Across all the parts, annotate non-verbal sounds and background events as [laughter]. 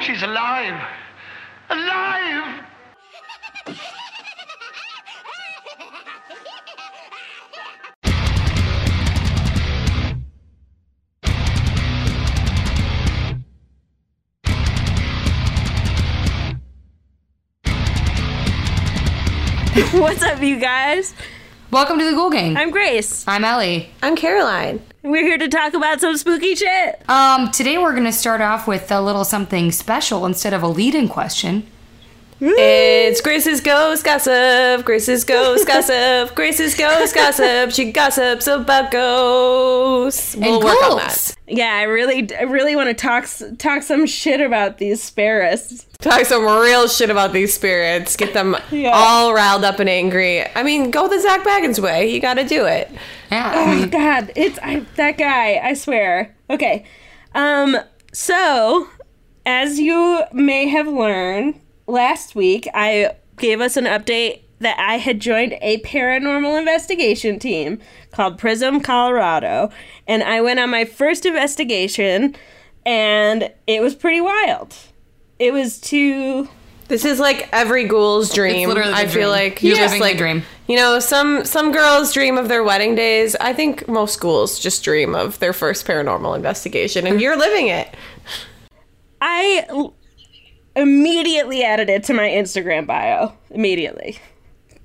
She's alive. Alive! [laughs] What's up, you guys? Welcome to the Ghoul Gang. I'm Grace. I'm Ellie. I'm Caroline. We're here to talk about some spooky shit. Um, today we're gonna start off with a little something special instead of a lead-in question. It's Grace's Ghost Gossip. Grace's Ghost [laughs] Gossip. Grace's Ghost Gossip. She gossips about ghosts. We'll and work on ghouls. that. Yeah, I really, I really want to talk talk some shit about these spirits. Talk some real shit about these spirits. Get them [laughs] Yeah. all riled up and angry. I mean, go the Zak Bagans way. You got to do it. Yeah. Oh God, it's I, that guy. I swear. Okay, um, so as you may have learned last week, I gave us an update that I had joined a paranormal investigation team called Prism Colorado, and I went on my first investigation, and it was pretty wild. It was to This is like every ghoul's dream. literally the I feel like You're you just living the like dream. You know, some some girls dream of their wedding days. I think most schools just dream of their first paranormal investigation, and you're living it. I immediately added it to my Instagram bio. Immediately.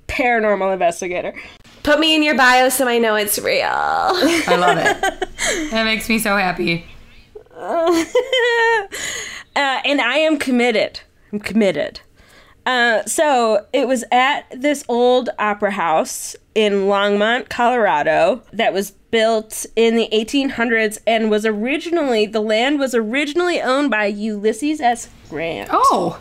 Paranormal investigator. Put me in your bio so I know it's real. I love it. [laughs] that makes me so happy. [laughs] uh, and I am committed. I'm committed. Uh, so it was at this old opera house in Longmont, Colorado, that was built in the 1800s and was originally the land was originally owned by Ulysses S. Grant. Oh.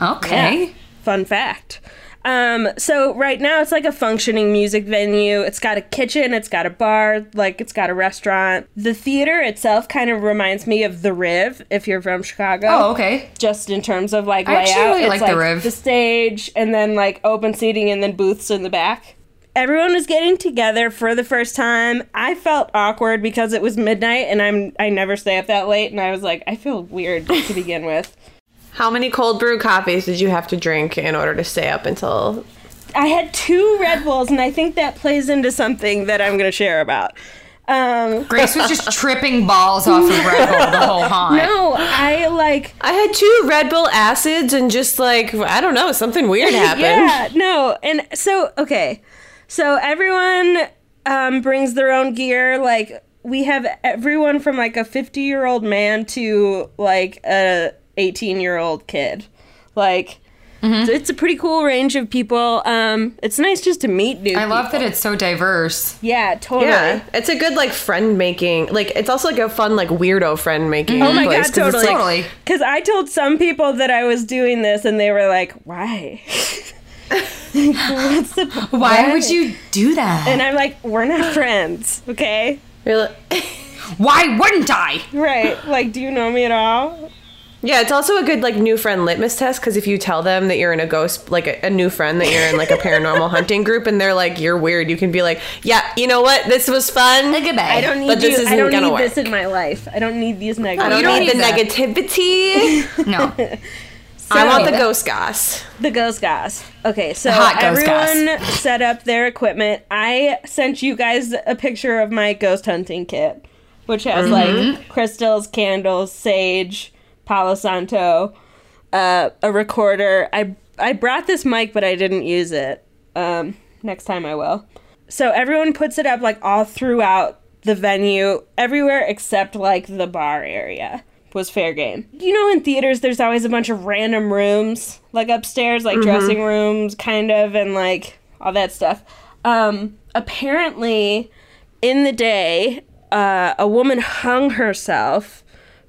Okay. Yeah. Fun fact. Um, so right now it's like a functioning music venue. It's got a kitchen, it's got a bar, like it's got a restaurant. The theater itself kind of reminds me of the Riv if you're from Chicago. Oh, okay. Just in terms of like I layout. actually really it's like the Riv. The stage and then like open seating and then booths in the back. Everyone was getting together for the first time. I felt awkward because it was midnight and I'm I never stay up that late and I was like, I feel weird to begin with. [laughs] How many cold brew coffees did you have to drink in order to stay up until? I had two Red Bulls, and I think that plays into something that I'm going to share about. Um, Grace was just tripping balls off of Red Bull the whole [laughs] time. no, I like. I had two Red Bull acids and just like I don't know, something weird [laughs] happened. Yeah, no, and so okay, so everyone um, brings their own gear. Like we have everyone from like a 50 year old man to like a 18 year old kid. Like. Mm-hmm. so It's a pretty cool range of people. Um, it's nice just to meet new. I love that it's so diverse. Yeah, totally. Yeah, it's a good like friend making. Like it's also like a fun like weirdo friend making. Oh my place, God, 'cause it's, totally. like- Totally. Because I told some people that I was doing this, and they were like, "Why? [laughs] What's the [laughs] Why would you do that? And I'm like, "We're not friends, okay? You're like- Why wouldn't I? Right? Like, do you know me at all? Yeah, it's also a good like new friend litmus test because if you tell them that you're in a ghost, like a, a new friend that you're in like a paranormal hunting group, and they're like you're weird, you can be like, yeah, you know what, this was fun. Goodbye. I don't need But this you. I isn't don't gonna need work. this in my life. I don't need these negatives. I don't, You don't need the that. negativity. [laughs] No. [laughs] I want the ghost goss. The ghost gas. Okay, so hot ghost everyone set up their equipment. I sent you guys a picture of my ghost hunting kit, which has mm-hmm. like crystals, candles, sage, Palo Santo, uh, a recorder. I I brought this mic, but I didn't use it. Um, next time I will. So everyone puts it up like all throughout the venue, everywhere except like the bar area was fair game. You know, in theaters, there's always a bunch of random rooms, like upstairs, like dressing rooms, kind of, and like all that stuff. Um, apparently, in the day, uh, a woman hung herself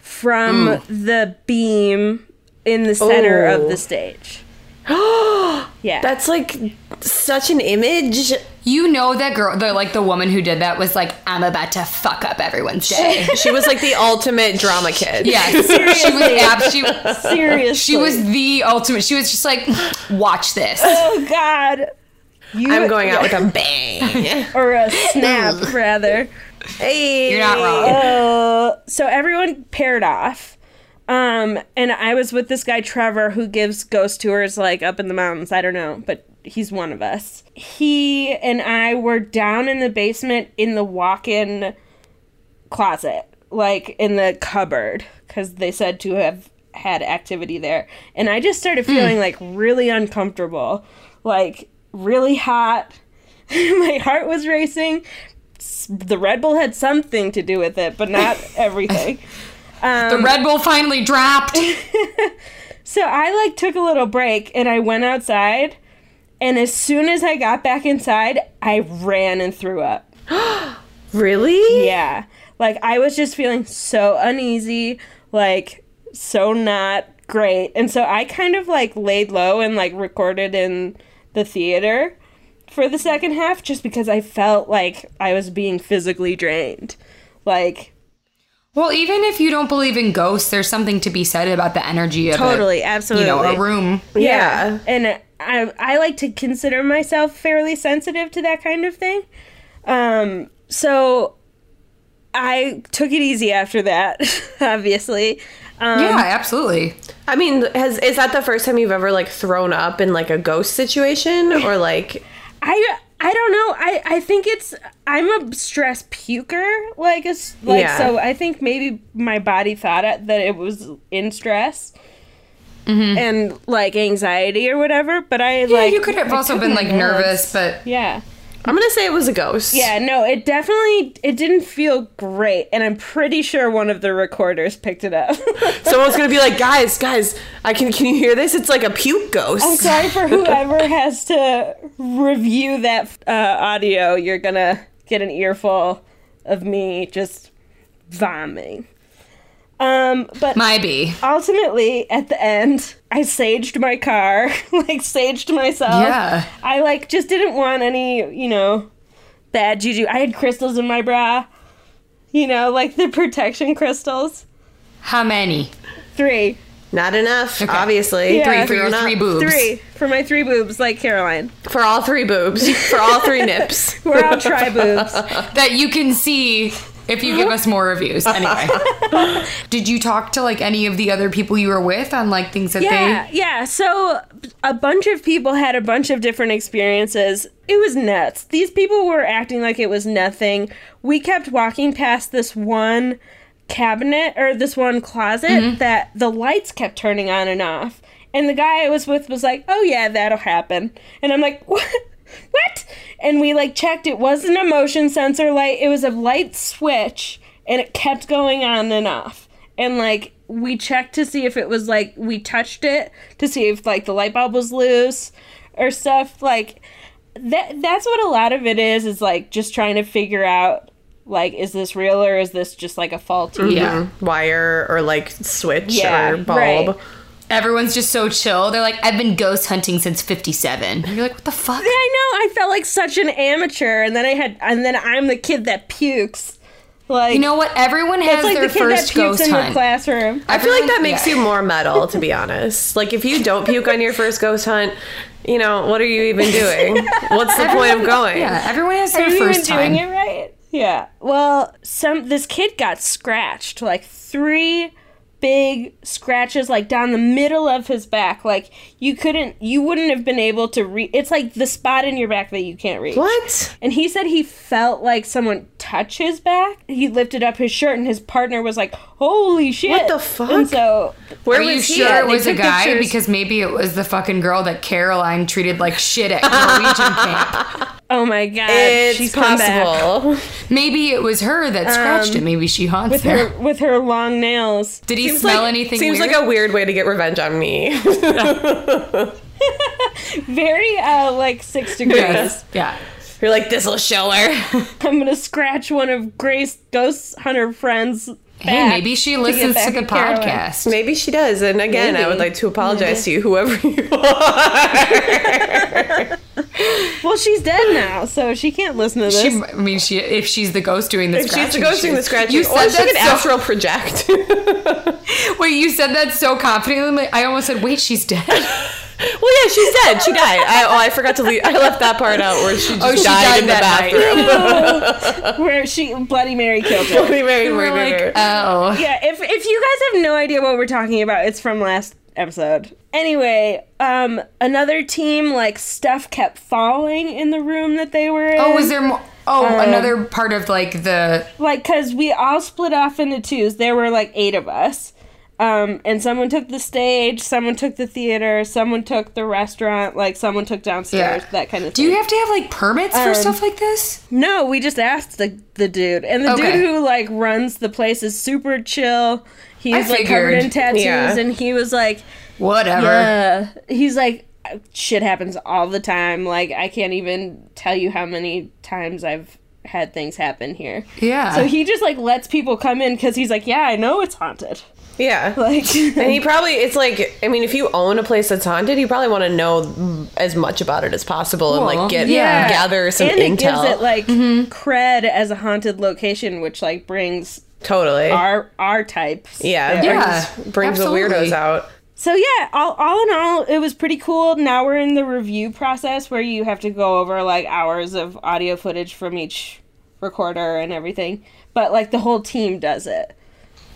from mm. the beam in the center Oh. of the oh. stage. [gasps] yeah. That's like such an image. You know that girl, the like the woman who did that was like, I'm about to fuck up everyone's day. [laughs] She was like the ultimate drama kid. Yes, she was ab- she, Seriously. she was the ultimate. She was just like, watch this. Oh, God. You, I'm going out with a bang. [laughs] Or a snap, [laughs] rather. Hey, You're not wrong. Uh, so everyone paired off. Um, and I was with this guy Trevor who gives ghost tours like up in the mountains. I don't know, but he's one of us. He and I were down in the basement in the walk-in closet, like in the cupboard, because they said to have had activity there. And I just started feeling like really uncomfortable, like really hot. [laughs] My heart was racing. The Red Bull had something to do with it, but not [laughs] everything. the um, Red Bull finally dropped. [laughs] So I like took a little break and I went outside. And as soon as I got back inside, I ran and threw up. [gasps] Really? Yeah. Like I was just feeling so uneasy, like so not great. And so I kind of like laid low and like recorded in the theater for the second half just because I felt like I was being physically drained. Like Well, even if you don't believe in ghosts, there's something to be said about the energy of Totally, a, absolutely. you know, a room. Yeah. And I I like to consider myself fairly sensitive to that kind of thing. Um so I took it easy after that, [laughs] obviously. Um, yeah, absolutely. I mean, has is that the first time you've ever like thrown up in like a ghost situation or like I I don't know. I I think it's I'm a stress puker. Like it's like Yeah. so. I think maybe my body thought it, that it was in stress. Mm-hmm. And like anxiety or whatever, but I Yeah, like you could have I also been like meds. nervous, but Yeah, I'm gonna say it was a ghost. yeah, no, it definitely it didn't feel great, and I'm pretty sure one of the recorders picked it up. [laughs] Someone's gonna be like, guys, guys, I can can you hear this? It's like a puke ghost. I'm sorry for [laughs] whoever has to review that uh, audio. You're gonna get an earful of me just vomiting. Um, but might be. ultimately, at the end, I saged my car, [laughs] like saged myself. Yeah. I like just didn't want any, you know, bad juju. I had crystals in my bra, you know, like the protection crystals. How many? Three. Not enough, Okay. obviously. Yeah. Three for your three boobs. Three for my three boobs, like Caroline. For all three boobs. For all three [laughs] nips. We're all tri boobs. [laughs] that you can see if you give us more reviews. [laughs] Anyway, did you talk to like any of the other people you were with on like things that they Yeah, yeah. So a bunch of people had a bunch of different experiences. It was nuts. These people were acting like it was nothing. We kept walking past this one cabinet or this one closet mm-hmm. that the lights kept turning on and off. And the guy I was with was like, "Oh yeah, that'll happen." And I'm like, [laughs] "What? What?" And we like checked. It wasn't a motion sensor light. It was a light switch, and it kept going on and off. And like we checked to see if it was like we touched it to see if like the light bulb was loose or stuff. Like that. That's what a lot of it is. Is like just trying to figure out like is this real or is this just like a faulty? they yeah Wire or like switch Yeah, or bulb. right. Everyone's just so chill. They're like, I've been ghost hunting since '57. You're like, what the fuck? I know. I felt like such an amateur, and then I had, and then I'm the kid that pukes. Like You know what? Everyone has like their the kid that first pukes ghost in the classroom. I feel like that makes yeah. you more metal, to be honest. Like if you don't puke on your first ghost hunt, you know, what are you even [laughs] doing? What's the point of going? Yeah, everyone has their Are their you even first time. doing it right? Yeah. Well, some this kid got scratched like three big scratches like down the middle of his back. Like you couldn't, you wouldn't have been able to reach. It's like the spot in your back that you can't reach. What? And he said he felt like someone touch his back. He lifted up his shirt, and his partner was like, "Holy shit!" What the fuck? And so Where Are you he sure at? it was a guy? pictures. Because maybe it was the fucking girl that Caroline treated like shit at Norwegian [laughs] camp. Oh my god, it's she's possible. [laughs] Maybe it was her that scratched it. Maybe she haunts with there. her with her long nails. Did he Seems smell like, anything Seems weird? like a weird way to get revenge on me. [laughs] Very uh like six degrees. Yes. Yeah. You're like, this'll show her. [laughs] I'm gonna scratch one of Grace Ghost Hunter friends. Hey, maybe she listens back to the at Caroline. podcast. Maybe she does. And again, I would like to apologize to you, whoever you are. Well, she's dead now, so she can't listen to this. She, I mean, she if she's the ghost doing the If she's the ghost doing the she- scratching, You or said she could that so, astral project. [laughs] Wait, you said that so confidently. I almost said, "Wait, she's dead." [laughs] Well, yeah, she's dead. She died. I, oh, I forgot to leave. I left that part out where she just Oh, she died, died in the that bathroom. [laughs] [laughs] Where she Bloody Mary killed her. Bloody Mary We're murdered like, her. oh. yeah, if if you guys have no idea what we're talking about, it's from last episode. Anyway, um, another team like stuff kept falling in the room that they were in. Oh, was there more? Oh, Um, another part of like the. like because we all split off into twos. There were like eight of us. Um, and someone took the stage, someone took the theater, someone took the restaurant, like someone took downstairs, Yeah. that kind of thing. Do you have to have like permits for Um, stuff like this? No, we just asked the the dude, and the Okay. dude who like runs the place is super chill. He's like covered in tattoos, Yeah. and he was like, Whatever. "Yeah." He's like, "Shit happens all the time. Like I can't even tell you how many times I've had things happen here." Yeah. So he just like lets people come in because he's like, "Yeah, I know it's haunted." Yeah. [laughs] Like, And he probably, it's like, I mean, if you own a place that's haunted, you probably want to know as much about it as possible and like get, yeah. gather some and it gives it like mm-hmm. cred as a haunted location, which like brings totally. our our types. yeah. Yeah, Brings, brings the weirdos out. So yeah, all, all in all, it was pretty cool. Now we're in the review process where you have to go over like hours of audio footage from each recorder and everything. But like the whole team does it.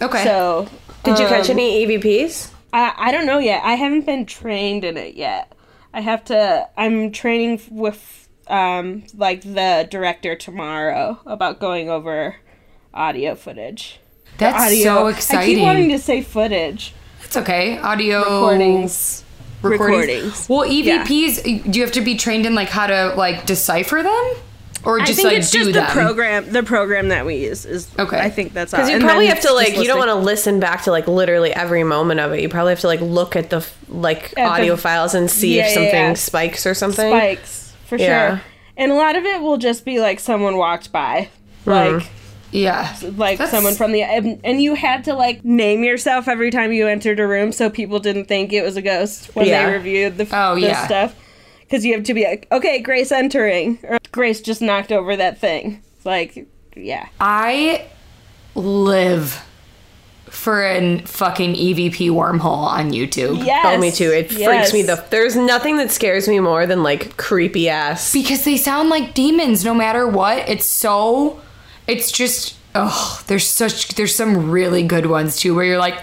Okay. So Did you catch um, any EVPs? I I don't know yet. I haven't been trained in it yet. I have to. I'm training with um like the director tomorrow about going over audio footage. That's audio. so exciting. I keep wanting to say footage. It's okay. Audio Recordings. Recordings. Recordings. Well, EVPs, do you have to be trained in like how to like decipher them, or just I just think like it's do just them? the program. The program that we use is Okay. I think that's all. Because you And probably have to like, you don't want to listen back to like literally every moment of it. You probably have to like look at the like At the- audio files and see Yeah, if something yeah. spikes or something. spikes for Yeah. sure. And a lot of it will just be like someone walked by, hmm. like Yeah. like That's- someone from the and, and you had to like name yourself every time you entered a room so people didn't think it was a ghost when Yeah. they reviewed the, Oh, the yeah. stuff. Because you have to be like, okay, Grace entering, or Grace just knocked over that thing. Like, yeah. I live for a fucking EVP wormhole on YouTube. Yes. Oh, me too. It freaks me the. There's nothing that scares me more than like creepy ass. because they sound like demons no matter what. It's so it's just oh, there's such there's some really good ones too where you're like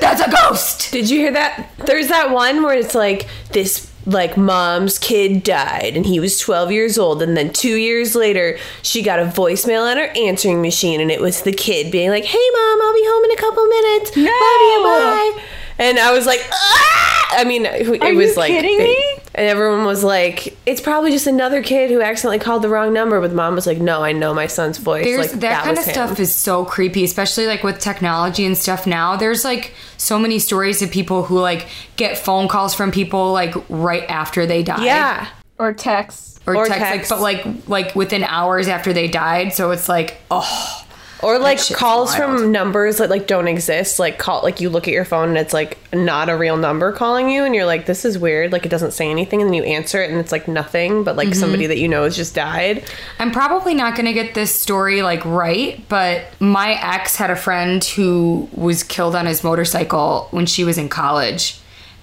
that's a ghost. Did you hear that? There's that one where it's like this like mom's kid died and he was 12 years old and then 2 years later she got a voicemail on her answering machine and it was the kid being like, "Hey mom, I'll be home in a couple minutes. No! Love you, bye." And I was like, ah! I mean, it Are was you like kidding me? And everyone was like, "It's probably just another kid who accidentally called the wrong number." But mom was like, "No, I know my son's voice. There's like that, kind of him." stuff is so creepy, especially like with technology and stuff now. There's like so many stories of people who like get phone calls from people like right after they die. Yeah. Or texts. Or, Or text, text. like but like like within hours after they died. So it's like, oh Or like calls wild. from numbers that like don't exist. Like call like you look at your phone and it's like not a real number calling you and you're like, this is weird. Like it doesn't say anything and then you answer it and it's like nothing, but like Mm-hmm. somebody that you know has just died. I'm probably not going to get this story like right, but my ex had a friend who was killed on his motorcycle when she was in college.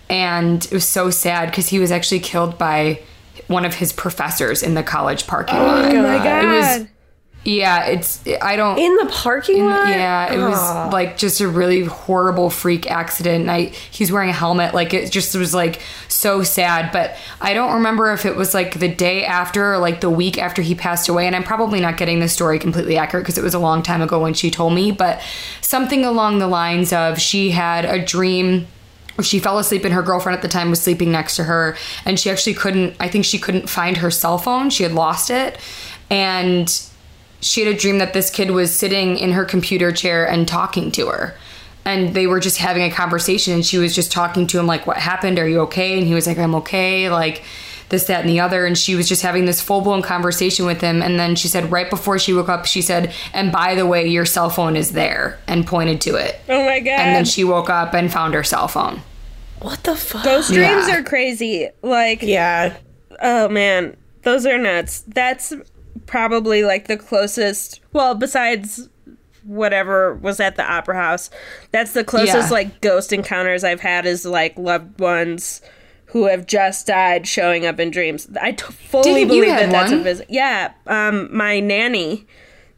And it was so sad because he was actually killed by one of his professors in the college parking lot. Oh my god. It was, yeah, it's, I don't. In the parking lot? Yeah, it was ah. like just a really horrible freak accident. And I he's wearing a helmet, like it just was like so sad. But I don't remember if it was like the day after or like the week after he passed away. And I'm probably not getting the story completely accurate because it was a long time ago when she told me. But something along the lines of she had a dream she fell asleep and her girlfriend at the time was sleeping next to her and she actually couldn't i think she couldn't find her cell phone she had lost it and she had a dream that this kid was sitting in her computer chair and talking to her and they were just having a conversation and she was just talking to him like what happened are you okay and he was like i'm okay like this that and the other and she was just having this full-blown conversation with him and then she said right before she woke up she said and by the way your cell phone is there and pointed to it Oh my god. and then she woke up and found her cell phone What the fuck? Those dreams Yeah. are crazy. Like, yeah. oh man, those are nuts. That's probably like the closest. Well, besides whatever was at the opera house, that's the closest Yeah. like ghost encounters I've had is like loved ones who have just died showing up in dreams. I t- fully Didn't believe that that's a visit. Yeah, um, my nanny.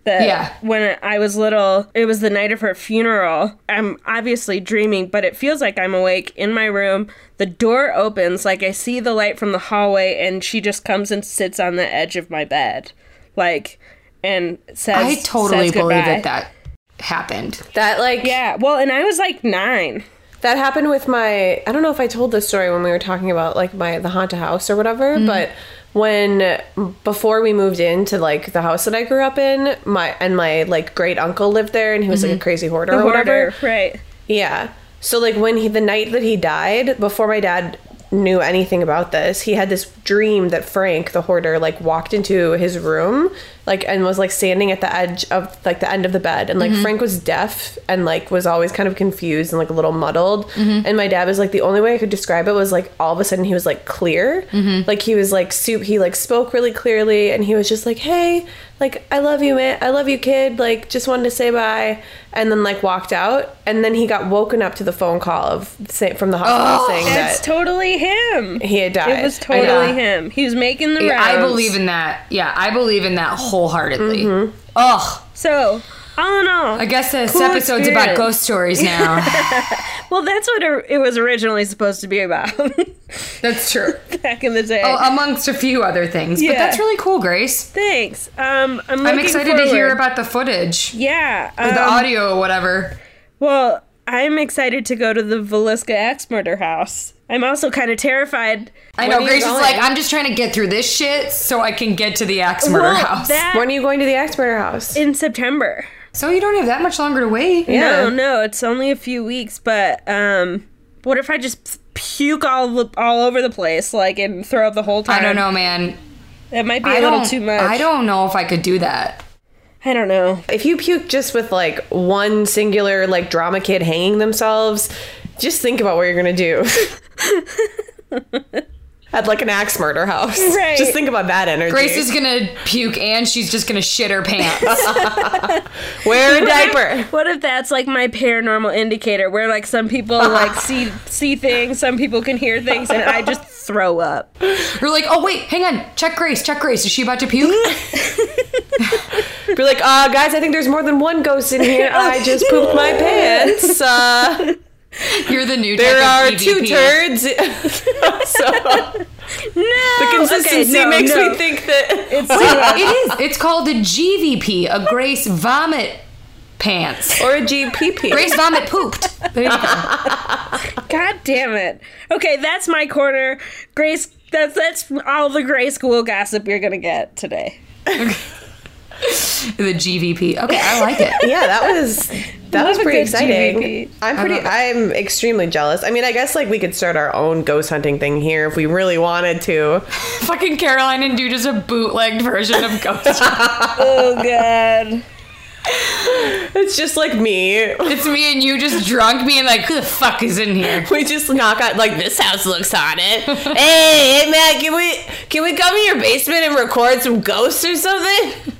That Yeah. when I was little, it was the night of her funeral. I'm obviously dreaming, but it feels like I'm awake in my room. The door opens, like I see the light from the hallway, and she just comes and sits on the edge of my bed, like, and says, I totally says believe that that happened. That like Yeah, well, and I was like nine. that happened with my I don't know if I told this story when we were talking about like my the haunted house or whatever, Mm-hmm. but when before we moved into like the house that I grew up in, my and my like great uncle lived there and he was like a crazy hoarder Mm-hmm. The or whatever. hoarder, right? Yeah. So like when he the night that he died, before my dad knew anything about this, he had this dream that Frank, the hoarder, like walked into his room, like and was like standing at the edge of like the end of the bed. And like mm-hmm. Frank was deaf and like was always kind of confused and like a little muddled. Mm-hmm. And my dad was like the only way I could describe it was like all of a sudden he was like clear. Mm-hmm. Like he was like soup he like spoke really clearly and he was just like, Hey, like I love you, man. I love you, kid. Like just wanted to say bye, and then like walked out, and then he got woken up to the phone call of say, from the hospital oh, saying That's that totally him. he had died. It was totally know. him. He was making the Yeah, rounds. I believe in that. Yeah, I believe in that wholeheartedly. Ugh. So, all in all, I guess this Cool episode's about ghost stories now. [laughs] well, that's what it it was originally supposed to be about [laughs] That's true. [laughs] back in the day. Oh, amongst a few other things. But that's really cool, Grace. Thanks. Um, I'm, I'm excited to hear about the footage. Yeah. Or the um, audio or whatever. Well, I'm excited to go to the Villisca axe murder house. I'm also kind of terrified. I know Grace is like, I'm just trying to get through this shit so I can get to the axe murder Well, house. that When are you going to the axe murder house? in September. so you don't have that much longer to wait. Yeah. No, no, it's only a few weeks, but um what if I just puke all all over the place like and throw up the whole time? I don't know, man. It might be a I little too much. I don't know if I could do that. I don't know. If you puke just with like one singular like drama kid hanging themselves, just think about what you're gonna do. [laughs] At like an axe murder house. [laughs] Right. Just think about that energy. Grace is gonna puke and she's just gonna shit her pants. [laughs] [laughs] wear a diaper. What if that's like my paranormal indicator where like some people like see see things, some people can hear things and I just throw up. You're like, oh wait, hang on, check Grace, check Grace. Is she about to puke? We're like, uh, guys, I think there's more than one ghost in here. I just pooped my pants. Uh, You're the new. there are two turds. [laughs] so No. the consistency okay, no, makes no. me think that it's [laughs] Wait, it is. It's called a GVP, a Grace vomit pants. or a GPP. Grace vomit pooped. There you go. [laughs] God damn it. Okay, that's my corner. Grace that's that's all the gray school gossip you're gonna get today. [laughs] The GVP. Okay, I like it. yeah, that was that was pretty exciting. GVP. I'm pretty. I'm extremely jealous. I mean, I guess like we could start our own ghost hunting thing here if we really wanted to. [laughs] Fucking Caroline and do just a bootlegged version of Ghost. [laughs] Oh god. It's just like me. it's me and you just drunk being like, who the fuck is in here? We just knock on like this house looks haunted. hey, hey man, can we can we come in your basement and record some ghosts or something?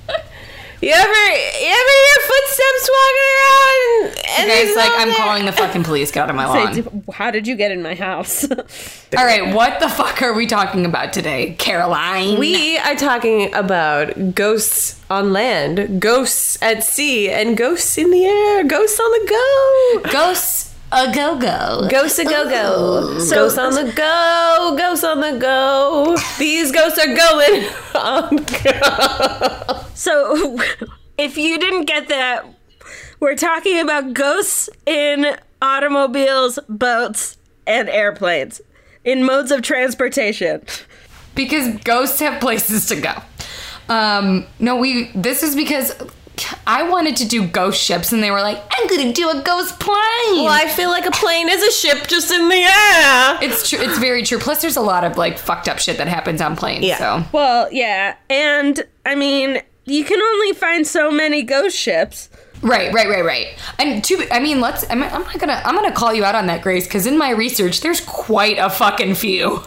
You ever you ever hear footsteps walking around? And there's like, I'm there? calling the fucking police. Get out of my [laughs] lawn. How did you get in my house? [laughs] All right, what the fuck are we talking about today, Caroline? We are talking about ghosts on land, ghosts at sea, and ghosts in the air, ghosts on the go. ghosts a go go. Ghosts a go go. Ghosts on the [laughs] go. Ghosts on the go. These ghosts are going [laughs] on go. so, [laughs] if you didn't get that, we're talking about ghosts in automobiles, boats, and airplanes in modes of transportation. because ghosts have places to go. Um, no, we. This is because I wanted to do ghost ships, and they were like, "I'm gonna do a ghost plane." Well, I feel like a plane is a ship just in the air. it's true. It's very true. Plus, there's a lot of like fucked up shit that happens on planes. Yeah. So Well, yeah, and I mean, you can only find so many ghost ships. right, right, right, right. And to, I mean, let's. I'm, I'm not gonna. I'm gonna call you out on that, Grace, because in my research, there's quite a fucking few.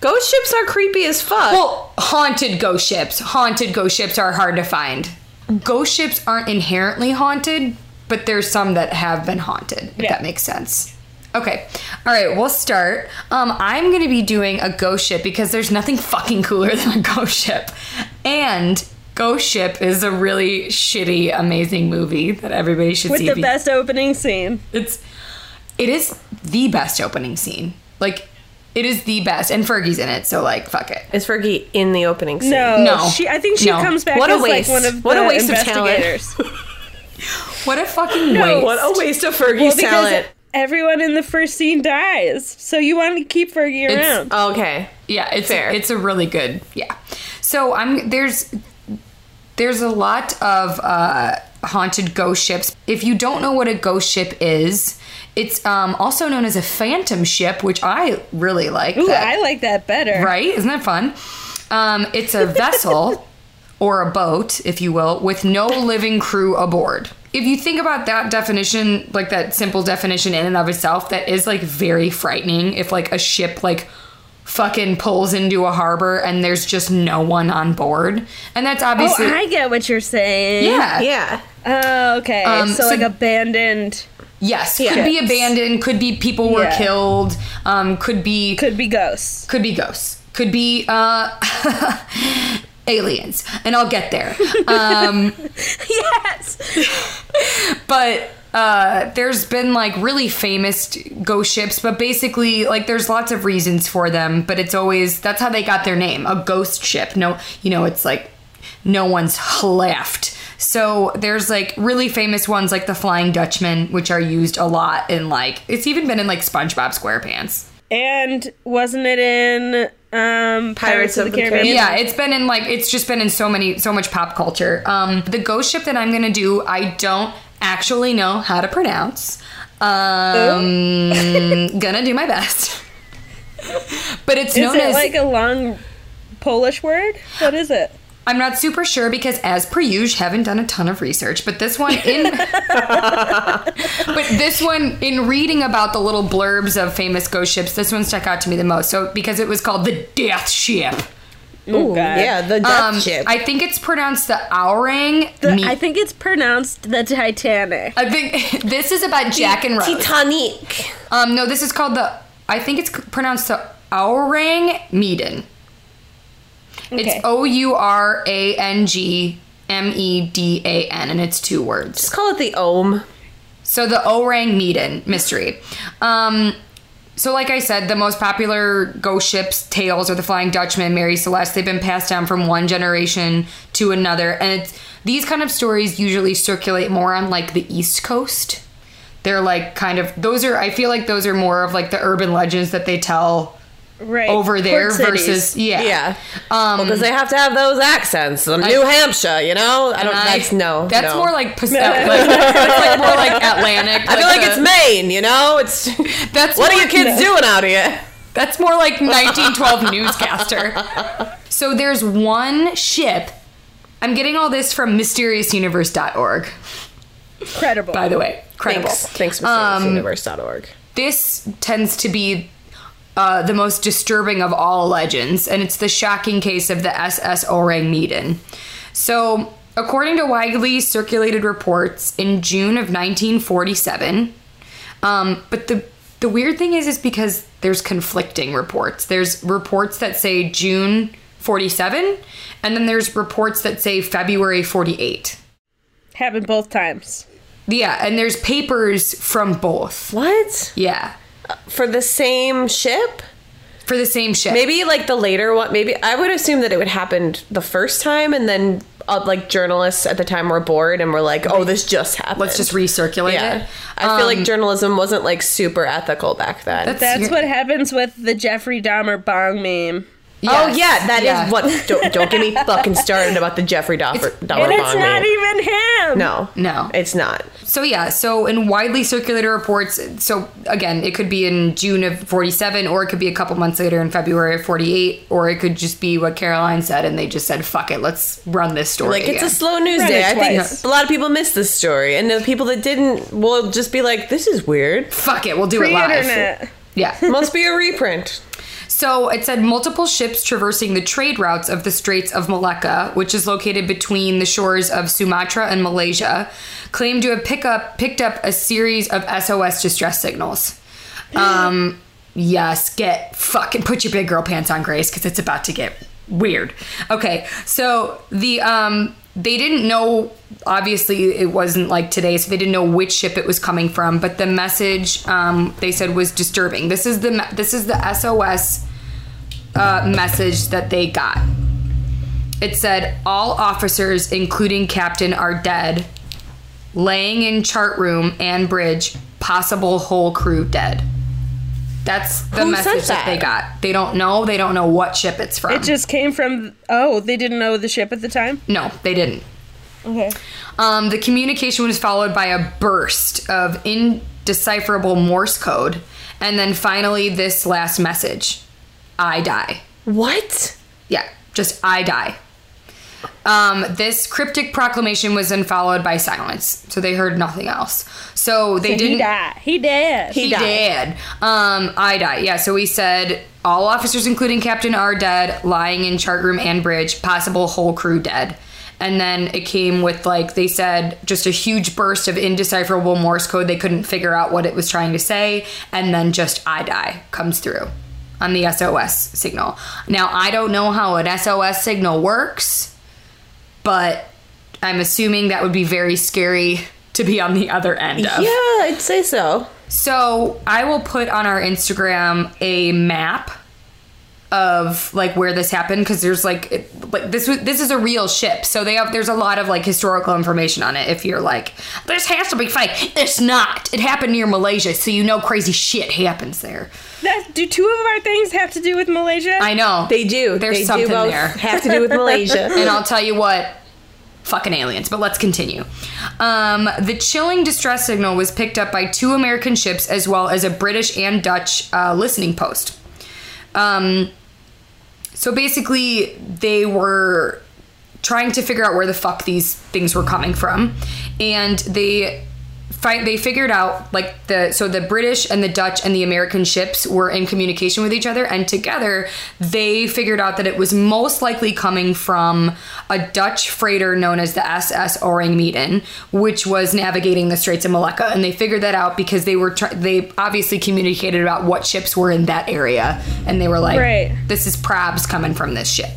Ghost ships are creepy as fuck. Well, haunted ghost ships. Haunted ghost ships are hard to find. Ghost ships aren't inherently haunted, but there's some that have been haunted, if Yeah. that makes sense. Okay. All right, we'll start. Um, I'm going to be doing a ghost ship because there's nothing fucking cooler [laughs] than a ghost ship. And Ghost Ship is a really shitty, amazing movie that everybody should With see. With the best opening scene. It's it is the best opening scene. Like it is the best, and Fergie's in it, so like fuck it. Is Fergie in the opening scene? No, No. she. I think she No. comes back What a as waste. like one of What a the waste of talent. [laughs] [laughs] What a fucking No, waste. What a waste of Fergie's well, because talent. everyone in the first scene dies, so you want to keep Fergie It's- around. Okay. Yeah, it's Fair. it's a really good yeah. So I'm there's there's a lot of uh, haunted ghost ships. If you don't know what a ghost ship is, it's um, also known as a phantom ship, which I really like. Ooh, that. I like that better. right? Isn't that fun? Um, it's a vessel [laughs] or a boat, if you will, with no living crew aboard. If you think about that definition, like that simple definition in and of itself, that is like very frightening. If like a ship like fucking pulls into a harbor and there's just no one on board, and that's Oh, obviously I get what you're saying. yeah, Yeah. Oh, okay. Um, so, so- like abandoned yes, could be abandoned, could be people were Yeah. killed, um, could be could be ghosts. could be ghosts could be uh [laughs] aliens and i'll get there um [laughs] yes. but uh there's been like really famous ghost ships but basically like there's lots of reasons for them but it's always that's how they got their name a ghost ship no you know it's like no one's left so there's like really famous ones like the flying dutchman which are used a lot in like it's even been in like spongebob squarepants And wasn't it in um, Pirates, of, the, Caribbean? Yeah, it's been in like it's just been in so many so much pop culture. Um the ghost ship that I'm gonna do, I don't actually know how to pronounce. Um gonna do my best. But it's Is known it as like a long Polish word? What is it? I'm not super sure because as per usual, haven't done a ton of research, but this one in [laughs] But this one in reading about the little blurbs of famous ghost ships, this one stuck out to me the most. So because it was called the Death Ship. Oh, Ooh, God. yeah, the death Um, ship. I think it's pronounced the Ourang. The- Me- I think it's pronounced the Titanic. I think [laughs] this is about Jack and Rose. Titanic. Um, no, this is called the. I think it's pronounced the Ourang Medan. Okay. It's O U R A N G M E D A N, and it's two words. Just call it the Ohm. So the Ourang Medan mystery. Um, so like I said, the most popular ghost ships tales are the Flying Dutchman, Mary Celeste. They've been passed down from one generation to another, and it's these kind of stories usually circulate more on like the East Coast. They're like kind of those are. I feel like those are more of like the urban legends that they tell right. over there Port cities. versus yeah. Yeah. Um, Because they have to have those accents. The New Hampshire, you know? I don't, I- that's no. That's no. more like, [laughs] Pac- like that's like more like Atlantic. [laughs] I feel like the- it's Maine, you know? It's. [laughs] That's what are more- you kids doing out here? That's more like 1912 newscaster. So there's one ship. I'm getting all this from mysteriousuniverse.org, Credible. by the way. Credible. Thanks. Thanks, Um, MysteriousUniverse.org. This tends to be uh, the most disturbing of all legends, and it's the shocking case of the SS Ourang Medan. So, according to widely circulated reports, in June of 1947, um, but the the weird thing is, is because there's conflicting reports. There's reports that say June 47, and then there's reports that say February 48. Happened both times. Yeah, and there's papers from both. What? Yeah, For the same ship? for the same ship. Maybe like the later one. Maybe I would assume that it would happen the first time, and then uh, like journalists at the time were bored and were like, "Oh, this just happened." Let's just recirculate Yeah, it. I feel Um, like journalism wasn't like super ethical back then. That's- That's what happens with the Jeffrey Dahmer bong meme. Oh yes, yeah, that is yeah. what. Don't, don't get me [laughs] fucking started about the Jeffrey Dahmer, Dahmer And it's bong not even him. No, No. it's not. So yeah, so in widely circulated reports, so again, it could be in June of 47 or it could be a couple months later in February of 48 or it could just be what Caroline said and they just said fuck it, let's run this story. Like it's a slow news Run day. I think a lot of people miss this story, and the people that didn't will just be like, "This is weird." fuck it, we'll do it live. Yeah. Must be a reprint. So it said multiple ships traversing the trade routes of the Straits of Malacca, which is located between the shores of Sumatra and Malaysia, claimed to have pick up, picked up a series of SOS distress signals. Um, yes, get fucking put your big girl pants on, Grace, because it's about to get weird. Okay, so the um they didn't know obviously it wasn't like today so they didn't know which ship it was coming from but the message um, they said was disturbing this is the this is the sos uh, message that they got it said all officers including captain are dead laying in chart room and bridge possible whole crew dead that's the Who message that? that? they got they don't know they don't know what ship it's from It just came from. Oh, they didn't know the ship at the time. no they didn't Okay. Um, the communication was followed by a burst of indecipherable Morse code, and then finally this last message I die. What? Yeah, just I die. Um, this cryptic proclamation was then followed by silence, so they heard nothing else. So they he didn't. died. He did. He died. did. Um, I died. Yeah. So we said all officers, including captain, are dead, lying in chart room and bridge. Possible whole crew dead. And then it came with like they said just a huge burst of indecipherable Morse code. They couldn't figure out what it was trying to say, and then just I die comes through on the SOS signal. Now I don't know how an SOS signal works, but I'm assuming that would be very scary [laughs] to be on the other end of. Yeah, I'd say so. So I will put on our Instagram a map of like where this happened because there's like it, like this was this is a real ship so they have there's a lot of like historical information on it if you're like this has to be fake it's not it happened near malaysia so you know crazy shit happens there That, do two of our things have to do with Malaysia? i know They do. There's they something do both there. have to do with Malaysia. [laughs] and I'll tell you what, fucking aliens. But let's continue. Um, the chilling distress signal was picked up by two American ships as well as a British and Dutch uh, listening post. Um, so basically, they were trying to figure out where the fuck these things were coming from, and they fi- they figured out like the so the British and the Dutch and the American ships were in communication with each other, and together they figured out that it was most likely coming from a Dutch freighter known as the SS Orang Meiden, which was navigating the Straits of Malacca, and they figured that out because they were try- they obviously communicated about what ships were in that area, and they were like, Right. this is Prabs coming from this ship.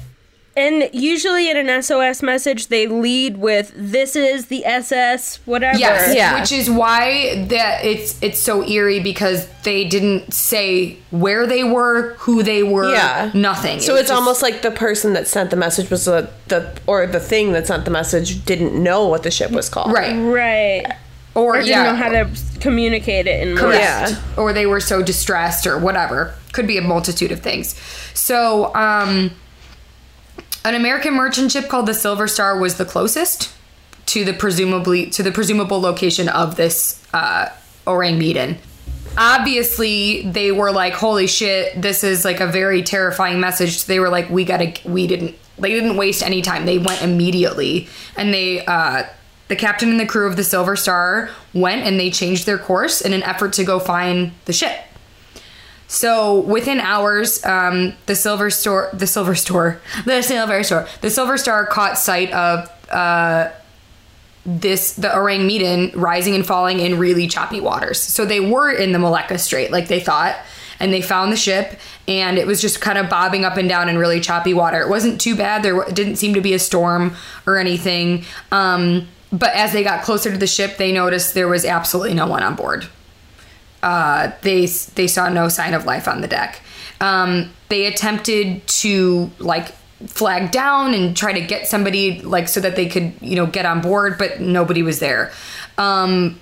And usually in an SOS message, they lead with "This is the SS whatever." Yes, Yeah. which is why that it's it's so eerie because they didn't say where they were, who they were, Yeah. nothing. So It it's just- almost like the person that sent the message was the, the or the thing that sent the message didn't know what the ship was called. right, Right. or, Or didn't yeah, know how to communicate it in correct, Yeah. or they were so distressed or whatever. Could be a multitude of things. So, um, an American merchant ship called the Silver Star was the closest to the presumably to the presumable location of this uh, orang meiden. Obviously, they were like, "Holy shit! This is like a very terrifying message." They were like, "We gotta." We didn't. They didn't waste any time. They went immediately, and they. Uh, the captain and the crew of the Silver Star went and they changed their course in an effort to go find the ship. So within hours, um, the silver store, the silver store, [laughs] the silver store, the silver star caught sight of uh, this the Ourang Medan rising and falling in really choppy waters. So they were in the Malacca Strait, like they thought, and they found the ship, and it was just kind of bobbing up and down in really choppy water. It wasn't too bad. There didn't seem to be a storm or anything. Um, but as they got closer to the ship, they noticed there was absolutely no one on board uh, they they saw no sign of life on the deck. Um, they attempted to like flag down and try to get somebody like so that they could you know get on board, but nobody was there. Um,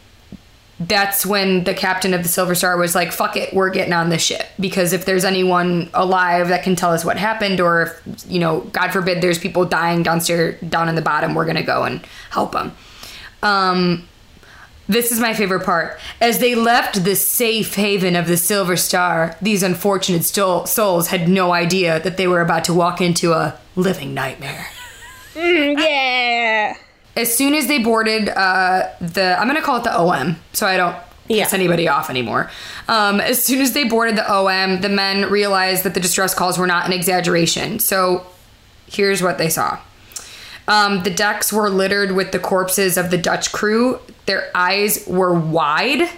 that's when the captain of the Silver Star was like, "Fuck it, we're getting on this ship because if there's anyone alive that can tell us what happened, or if you know, God forbid, there's people dying downstairs down in the bottom, we're gonna go and help them." Um, this is my favorite part. As they left the safe haven of the Silver Star, these unfortunate souls had no idea that they were about to walk into a living nightmare. Yeah. As soon as they boarded uh, the, I'm going to call it the OM, so I don't piss Yeah. anybody off anymore. Um, as soon as they boarded the OM, the men realized that the distress calls were not an exaggeration. So here's what they saw. Um, the decks were littered with the corpses of the Dutch crew. Their eyes were wide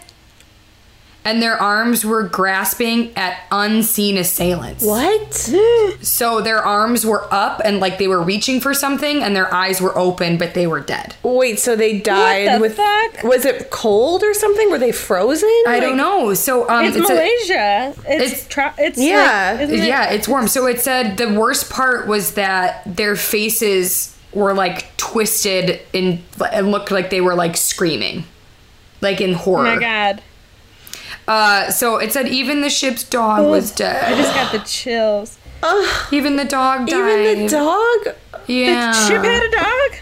and their arms were grasping at unseen assailants. What? So their arms were up and like they were reaching for something, and their eyes were open, but they were dead. Wait, so they died the with. fuck? Was it cold or something? Were they frozen? I don't know. So um, It's, it's a- Malaysia. it's it's- tro- it's Yeah. like, isn't it- yeah, it's warm. So it said the worst part was that their faces were like twisted and it looked like they were like screaming, like in horror. Oh horror. my god. Uh, so it said even the ship's dog was dead. I just got the chills. Even the dog died. Even the dog? Yeah. The ship had a dog?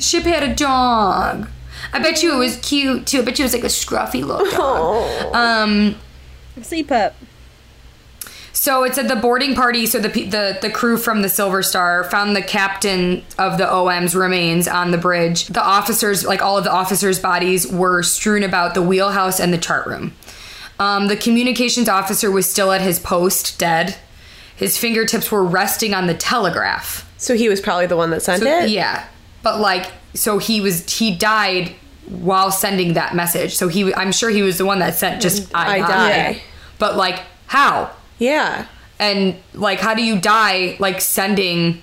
Ship had a dog. I bet you it was cute too. I bet you it was like a scruffy little dog. Oh. Um. Sea pup. So it said the boarding party. So the the the crew from the Silver Star found the captain of the OM's remains on the bridge. The officers, like all of the officers' bodies, were strewn about the wheelhouse and the chart room. Um, the communications officer was still at his post, dead. His fingertips were resting on the telegraph. So he was probably the one that sent So, it? yeah, but like, so he was he died while sending that message. So he, I'm sure he was the one that sent just I, I died. die. But like, how? Yeah. and like how do you die like sending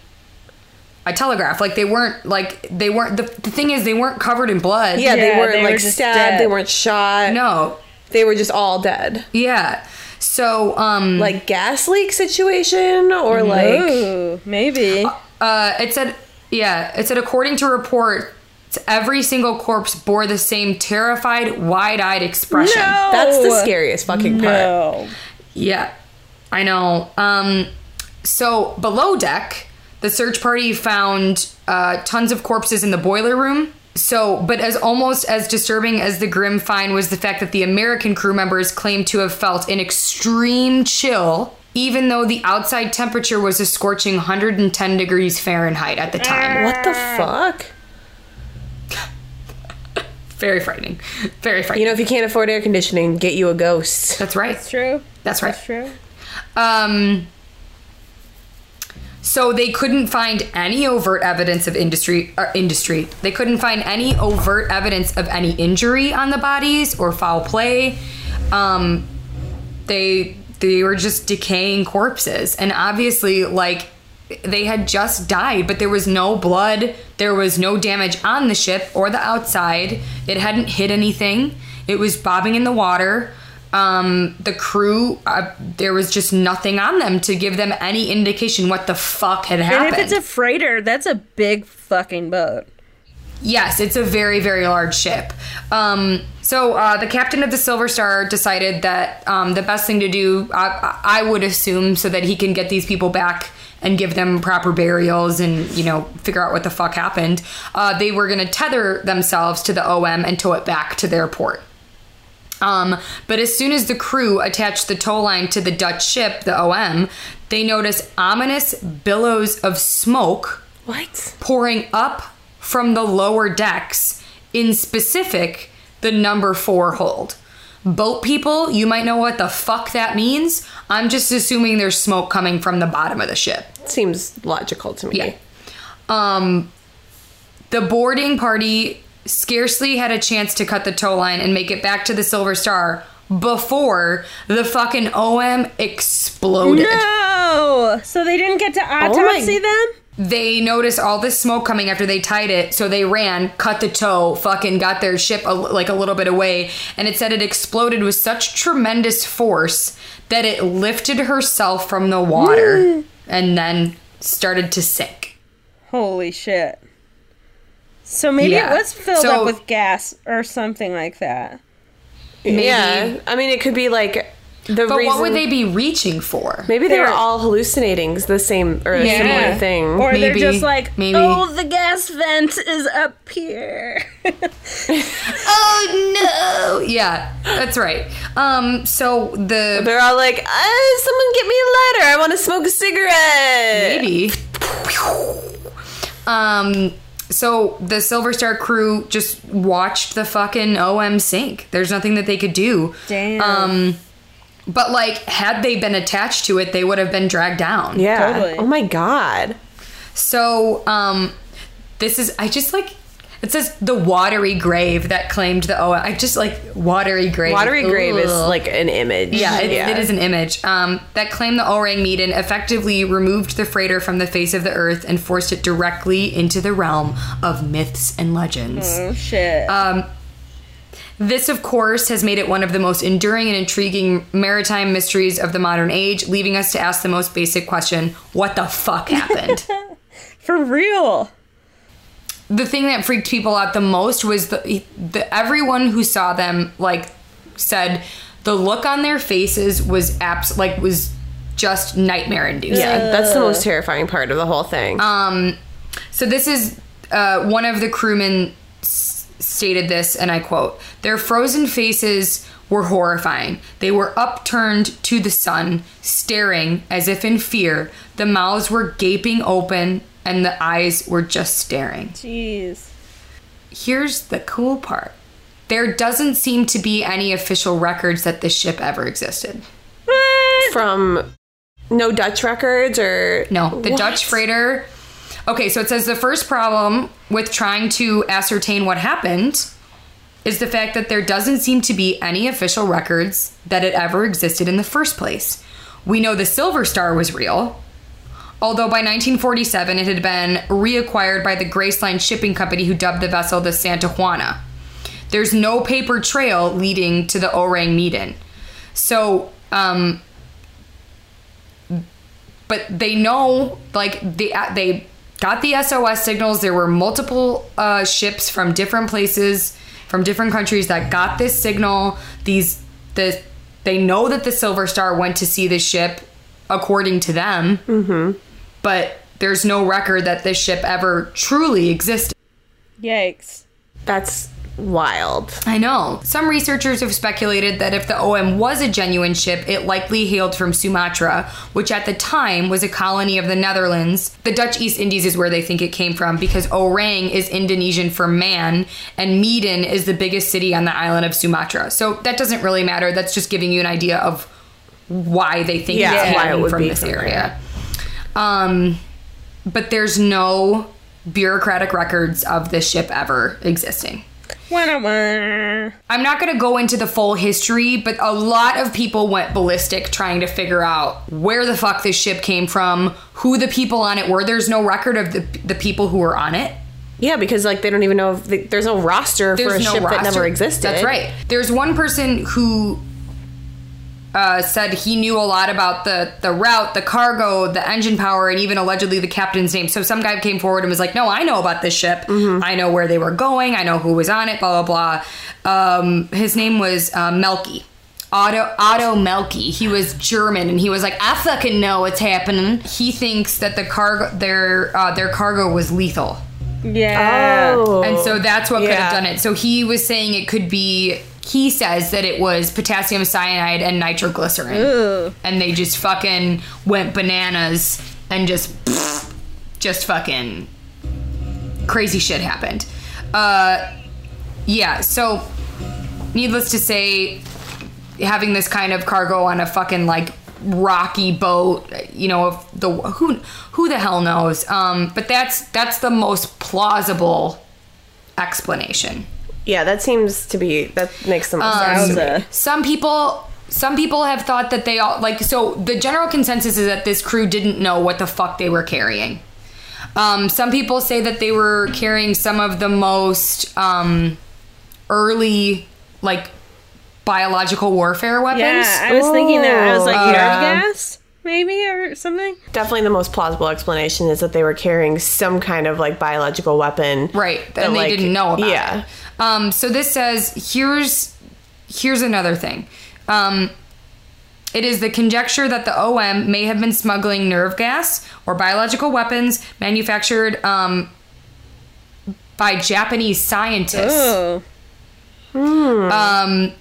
a telegraph like they weren't like they weren't the, the thing is they weren't covered in blood Yeah, they weren't they like just stabbed, dead. they weren't shot. no They were just all dead. yeah so um Like gas leak situation or like Ooh, maybe. uh it said yeah it said according to report, every single corpse bore the same terrified wide-eyed expression No. that's the scariest fucking part. No. Yeah, I know. Um, so below deck, the search party found uh, tons of corpses in the boiler room. So, but as almost as disturbing as the grim find was the fact that the American crew members claimed to have felt an extreme chill, even though the outside temperature was a scorching 110 degrees Fahrenheit at the time. What the fuck? Very frightening. Very frightening. You know, if you can't afford air conditioning, get you a ghost. That's right. That's true. That's right. That's true. Um, so they couldn't find any overt evidence of industry or industry. They couldn't find any overt evidence of any injury on the bodies or foul play. Um, they they were just decaying corpses, and obviously, like they had just died, but there was no blood. There was no damage on the ship or the outside. It hadn't hit anything. It was bobbing in the water um, the crew, uh, there was just nothing on them to give them any indication what the fuck had happened. And if it's a freighter, that's a big fucking boat. yes, it's a very, very large ship. Um, so uh, the captain of the Silver Star decided that um, the best thing to do, I, I would assume, so that he can get these people back and give them proper burials and you know figure out what the fuck happened. Uh, they were going to tether themselves to the OM and tow it back to their port. Um, but as soon as the crew attached the tow line to the Dutch ship, the OM, they noticed ominous billows of smoke What? pouring up from the lower decks, in specific, the number four hold. Boat people, you might know what the fuck that means. I'm just assuming there's smoke coming from the bottom of the ship. Seems logical to me. Yeah. Um, the boarding party scarcely had a chance to cut the tow line and make it back to the Silver Star before the fucking OM exploded. No! So they didn't get to oh my- autopsy them? They noticed all this smoke coming after they tied it, so they ran, cut the tow, fucking got their ship a, like a little bit away, and it said it exploded with such tremendous force that it lifted herself from the water mm. and then started to sink. Holy shit. So maybe Yeah. it was filled So- up with gas or something like that. Maybe. Yeah. I mean, it could be like the But reason. what would they be reaching for? Maybe they They were were- all hallucinating the same or a Yeah. similar thing. Or they're just like, Maybe. oh, the gas vent is up here. [laughs] [laughs] Oh no! Yeah, that's right. Um, so the they're all like, uh, "Someone get me a lighter. I want to smoke a cigarette." maybe. [laughs] Um, so the Silver Star crew just watched the fucking OM sink. There's nothing that they could do. Damn. Um, but like, had they been attached to it, they would have been dragged down. Yeah. Totally. Oh my god. So, um, this is I just like It says the watery grave that claimed the OM. I just like watery grave. Watery grave is like an image. Yeah, it, it is an image um, that claimed the Ourang Medan effectively removed the freighter from the face of the earth and forced it directly into the realm of myths and legends. Oh shit. Um, this, of course, has made it one of the most enduring and intriguing maritime mysteries of the modern age, leaving us to ask the most basic question what the fuck happened? [laughs] For real. The thing that freaked people out the most was the, the everyone who saw them like said the look on their faces was abs like was just nightmare inducing. Yeah, that's the most terrifying part of the whole thing. Um, so this is uh, one of the crewmen s- stated this, and I quote: "Their frozen faces were horrifying. They were upturned to the sun, staring as if in fear. The mouths were gaping open, and the eyes were just staring." Jeez. Here's the cool part: there doesn't seem to be any official records that this ship ever existed. From no Dutch records or No, the What? Dutch freighter. Okay, so it says the first problem with trying to ascertain what happened is the fact that there doesn't seem to be any official records that it ever existed in the first place. We know the Silver Star was real, although by 1947 it had been reacquired by the Grace Line Shipping Company, who dubbed the vessel the Santa Juana. There's no paper trail leading to the Ourang Medan. So, um, but they know like they they got the SOS signals. There were multiple uh, ships from different places, from different countries that got this signal. These the they know that the Silver Star went to see the ship, according to them. Mm-hmm. But there's no record that this ship ever truly existed. Yikes. That's wild. I know. Some researchers have speculated that if the OM was a genuine ship, it likely hailed from Sumatra, which at the time was a colony of the Netherlands. The Dutch East Indies is where they think it came from because Orang is Indonesian for man, and Medan is the biggest city on the island of Sumatra. So that doesn't really matter. That's just giving you an idea of why they think Yeah, it's why it came would from be this from area. Um, but there's no bureaucratic records of this ship ever existing. I'm not going to go into the full history, but a lot of people went ballistic trying to figure out where the fuck this ship came from, who the people on it were. There's no record of the, the people who were on it. Yeah, because like they don't even know if the, there's no roster for a no ship that roster. never existed. That's right. There's one person who uh, said he knew a lot about the the route, the cargo, the engine power, and even allegedly the captain's name. So some guy came forward and was like, "No, I know about this ship. Mm-hmm. I know where they were going. I know who was on it. Blah blah blah." Um, his name was uh, Mielke. Otto Otto Mielke. He was German, and he was like, "I fucking know what's happening." He thinks that the cargo, their uh, their cargo was lethal. Yeah. Oh, And so that's what could have done it. So he was saying it could be. He says that it was potassium cyanide and nitroglycerin, Ooh. and they just fucking went bananas and just, just fucking crazy shit happened. Uh, yeah. So, needless to say, having this kind of cargo on a fucking like rocky boat, you know, if the who who the hell knows. Um, but that's that's the most plausible explanation. Yeah, that seems to be that makes the most Um, sense. to me. Wowza. Some people some people have thought that they all like so the general consensus is that this crew didn't know what the fuck they were carrying. Um, some people say that they were carrying some of the most um, early like biological warfare weapons. Yeah, I was thinking that. I was like, Oh. nerve Yeah. gas? Maybe, or something? Definitely the most plausible explanation is that they were carrying some kind of like biological weapon. Right. that, And they like- didn't know about yeah. it. Um, so this says here's here's another thing. Um, it is the conjecture that the OM may have been smuggling nerve gas or biological weapons manufactured um, by Japanese scientists. Oh. Um,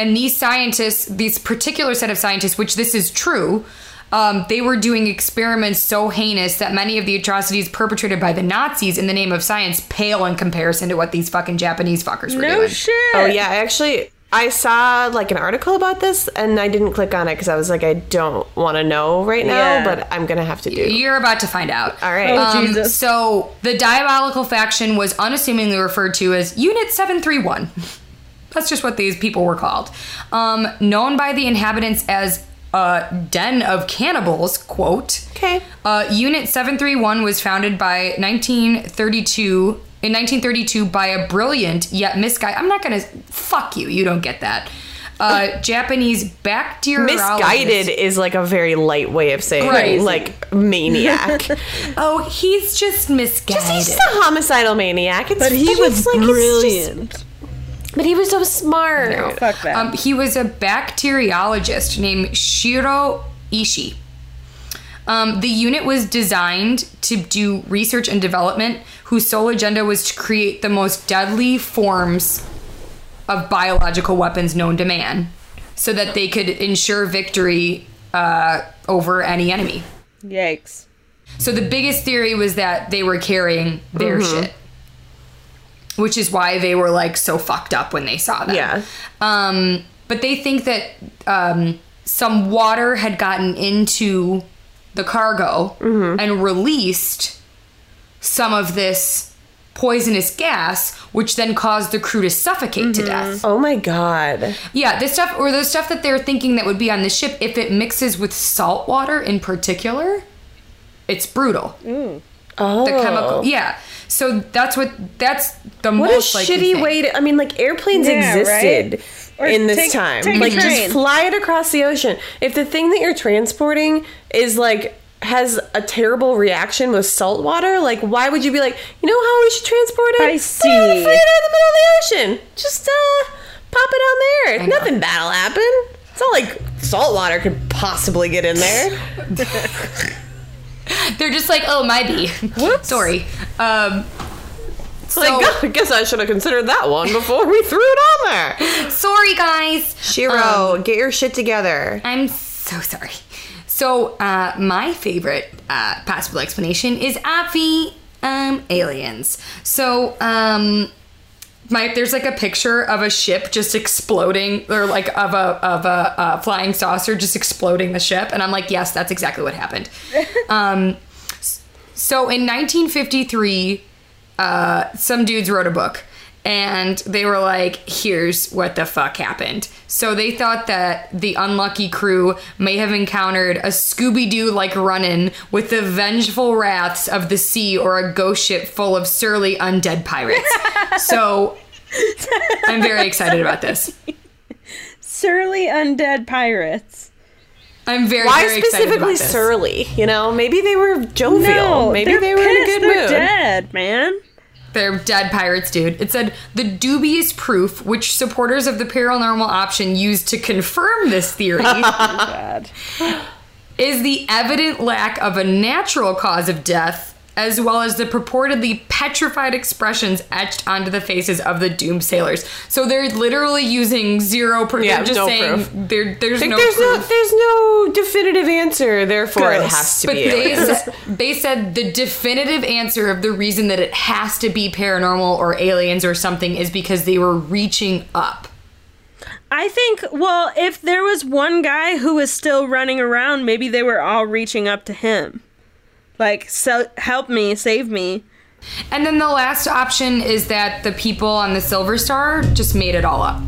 and these scientists, these particular set of scientists, which this is true, um, they were doing experiments so heinous that many of the atrocities perpetrated by the Nazis in the name of science pale in comparison to what these fucking Japanese fuckers were No doing. shit. Oh yeah, I actually I saw like an article about this and I didn't click on it because I was like, I don't want to know right now, Yeah. but I'm gonna have to do. It. You're about to find out. All right. Oh, Um, Jesus. So the diabolical faction was unassumingly referred to as Unit 731. That's just what these people were called. Um, known by the inhabitants as a den of cannibals, quote. Okay. Uh, Unit 731 was founded by 1932 in 1932 by a brilliant yet misguided. I'm not gonna fuck you. You don't get that. Uh, [laughs] Japanese bacteriologist. Misguided is like a very light way of saying Right. like maniac. [laughs] Oh, he's just misguided. He's just a homicidal maniac. It's, But he it's was like, it's just- brilliant. But he was so smart. No. Fuck that. Um, he was a bacteriologist named Shiro Ishii. Um, the unit was designed to do research and development, whose sole agenda was to create the most deadly forms of biological weapons known to man, so that they could ensure victory uh, over any enemy. Yikes. So the biggest theory was that they were carrying their shit. Which is why they were like so fucked up when they saw them. Yeah. Um, but they think that um, some water had gotten into the cargo and released some of this poisonous gas, which then caused the crew to suffocate to death. Oh my god. Yeah, this stuff or the stuff that they're thinking that would be on the ship, if it mixes with salt water in particular, it's brutal. Oh. The chemical, yeah. So that's what that's the What a most likely shitty thing. way to. I mean, like airplanes Yeah, existed right? Or in this take- time. take like just fly it across the ocean. If the thing that you're transporting is like has a terrible reaction with salt water, like why would you be like, you know how we should transport it? By Put it on Fly it in the middle of the ocean. Just uh, pop it on there. Nothing bad'll happen. It's not like salt water could possibly get in there. [laughs] [laughs] They're just like, oh, my bee. Sorry. Um, so, like, [laughs] I guess I should have considered that one before we threw it on there. [laughs] sorry, guys. Shiro, get your shit together. I'm so sorry. So, uh, my favorite uh, possible explanation is obvi um, aliens. So, um, my there's like a picture of a ship just exploding, or like of a of a uh, flying saucer just exploding the ship, and I'm like, yes, that's exactly what happened. [laughs] um, so in 1953, uh, some dudes wrote a book and they were like, here's what the fuck happened. So they thought that the unlucky crew may have encountered a Scooby Doo like run in with the vengeful wraths of the sea or a ghost ship full of surly undead pirates. [laughs] so I'm very excited about this. Surly undead pirates. I'm very, Why very excited about specifically this. surly? You know, maybe they were jovial. No, maybe they're they were in a pissed. good they're mood. dead, man. They're dead pirates, dude. It said the dubious proof which supporters of the paranormal option used to confirm this theory [laughs] [laughs] is the evident lack of a natural cause of death, as well as the purportedly petrified expressions etched onto the faces of the doomed sailors. So they're literally using zero proof. Yeah, they're just no saying proof. there- there's Like, no there's proof. no there's no definitive answer, therefore it has to but be. they said, [laughs] they said the definitive answer of the reason that it has to be paranormal or aliens or something is because they were reaching up. I think, well, if there was one guy who was still running around, maybe they were all reaching up to him. Like, so, help me, save me. And then the last option is that the people on the Silver Star just made it all up.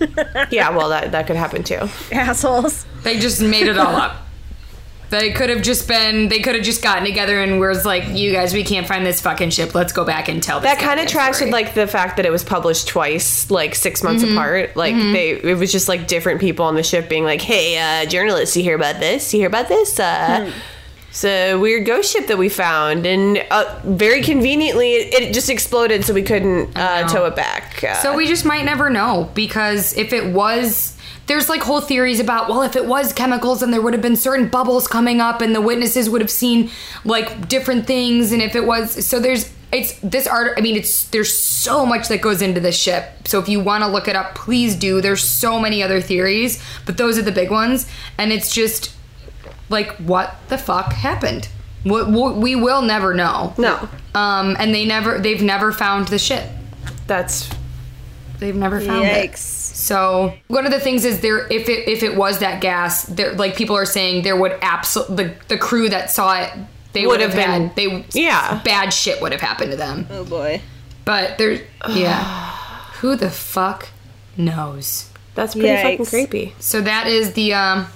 [laughs] yeah, well that that could happen too. Assholes. They just made it all up. They could have just been. They could have just gotten together and was like, "You guys, we can't find this fucking ship. Let's go back and tell." This That kind of tracks story." with like the fact that it was published twice, like six months Mm-hmm. apart. Like they, it was just like different people on the ship being like, "Hey, uh, journalists, you hear about this? You hear about this? Uh, It's a weird ghost ship that we found, and uh, very conveniently, it, it just exploded, so we couldn't uh, tow it back. Uh, So we just might never know because if it was. There's like whole theories about well if it was chemicals then there would have been certain bubbles coming up and the witnesses would have seen like different things and if it was so there's it's this art I mean it's there's so much that goes into this ship so if you want to look it up please do there's so many other theories but those are the big ones and it's just like what the fuck happened what we will never know no, um and they never they've never found the ship that's they've never found it. Yikes. So one of the things is there if it if it was that gas, there like people are saying there would absolutely the, the crew that saw it they would have been- they yeah. bad shit would have happened to them. Oh boy. But there yeah. [sighs] Who the fuck knows? That's pretty fucking creepy. So that is the um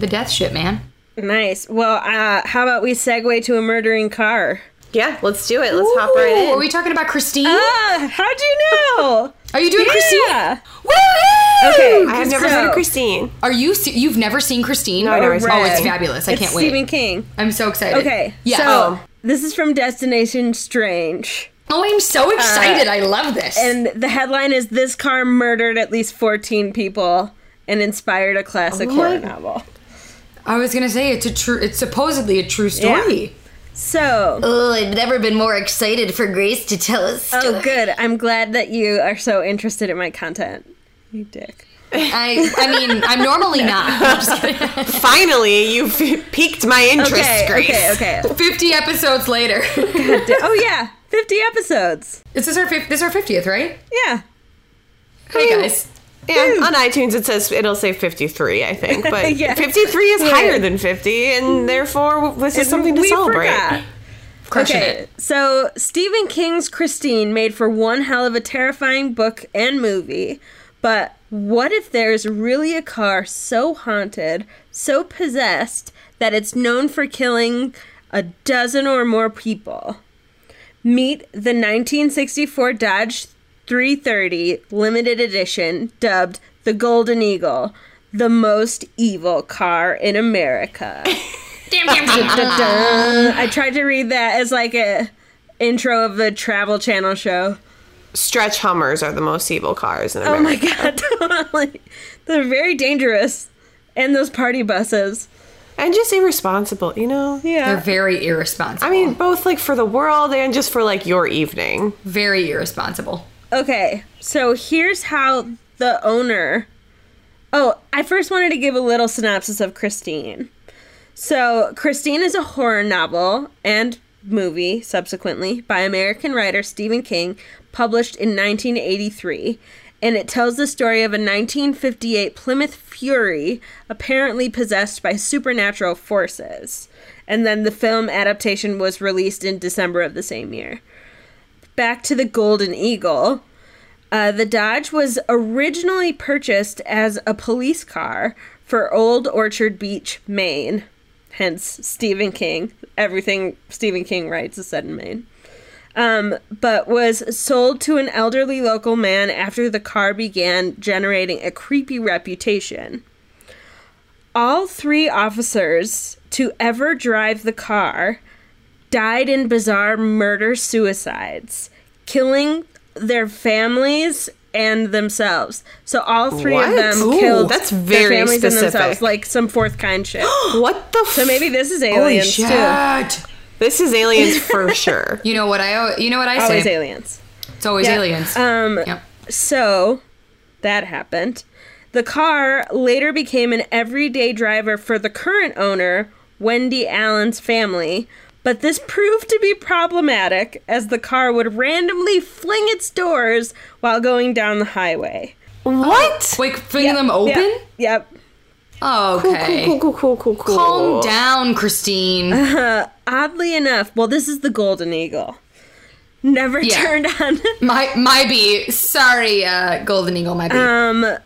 the death shit, man. Nice. Well, uh, how about we segue to a murdering car? Yeah, let's do it. Let's hop right in. Are we talking about Christine? Ah, how'd you know? [laughs] are you doing Christine? Yeah. Woo! Okay. I have never so- heard of Christine. Are you you've never seen Christine? No, I've never seen Oh, it's fabulous. I It's can't wait. Stephen. King. I'm so excited. Okay. Yeah. So oh. this is from Destination Strange. Oh, I'm so excited. I love this. And the headline is This car murdered at least 14 people and inspired a classic Oh horror novel. I was gonna say it's a true. It's supposedly a true story. So, Oh, I've never been more excited for Grace to tell us. oh, good. I'm glad that you are so interested in my content. You dick. I. I mean, I'm normally [laughs] not. I'm just. Finally, you've piqued my interest, Okay, Grace. okay, okay. Fifty episodes later. oh, yeah. 50 episodes. this is our fif- this is our fiftieth, right? Yeah. Hey guys. Yeah, on iTunes it says it'll say 53, I think, but [laughs] Yeah. 53 is higher than 50, and mm. therefore this is something to celebrate. forgot. Crushing Okay, it. so Stephen King's Christine made for one hell of a terrifying book and movie, but what if there's really a car so haunted, so possessed, that it's known for killing a dozen or more people? Meet the 1964 Dodge 330 limited edition, dubbed the Golden Eagle, the most evil car in America. [laughs] Dun-dun. I tried to read that as like a intro of the Travel Channel show. Stretch Hummers are the most evil cars in America. Oh my god, [laughs] totally. They're very dangerous. And those party buses. And just irresponsible, you know? Yeah. They're very irresponsible. I mean, both like for the world and just for like your evening. very irresponsible. Okay, so here's how the owner. Oh, I first wanted to give a little synopsis of Christine. So, Christine is a horror novel and movie, subsequently, by American writer Stephen King, published in 1983. And it tells the story of a 1958 Plymouth Fury apparently possessed by supernatural forces. And then the film adaptation was released in December of the same year back to the Golden Eagle. Uh, the Dodge was originally purchased as a police car for Old Orchard Beach, Maine. Hence, Stephen King. Everything Stephen King writes is set in Maine. Um, but was sold to an elderly local man after the car began generating a creepy reputation. All three officers to ever drive the car died in bizarre murder suicides, killing their families and themselves. So all three What? of them Ooh, killed that's their very families and specific. themselves, like some fourth kind shit. [gasps] What the so maybe this is Holy aliens too. This is aliens for [laughs] sure. You know what I? You know what I Always say? aliens. It's always Yeah. aliens. Um, Yep. So that happened. The car later became an everyday driver for the current owner, Wendy Allen's family, but this proved to be problematic as the car would randomly fling its doors while going down the highway. What? [gasps] Wait, fling them open? Yep. yep. Okay. Cool, cool, cool, cool, cool. cool. Calm down, Christine. [laughs] Oddly enough, well, this is the Golden Eagle. Never Yeah. turned on. [laughs] my my be sorry, uh, Golden Eagle. My be. Um,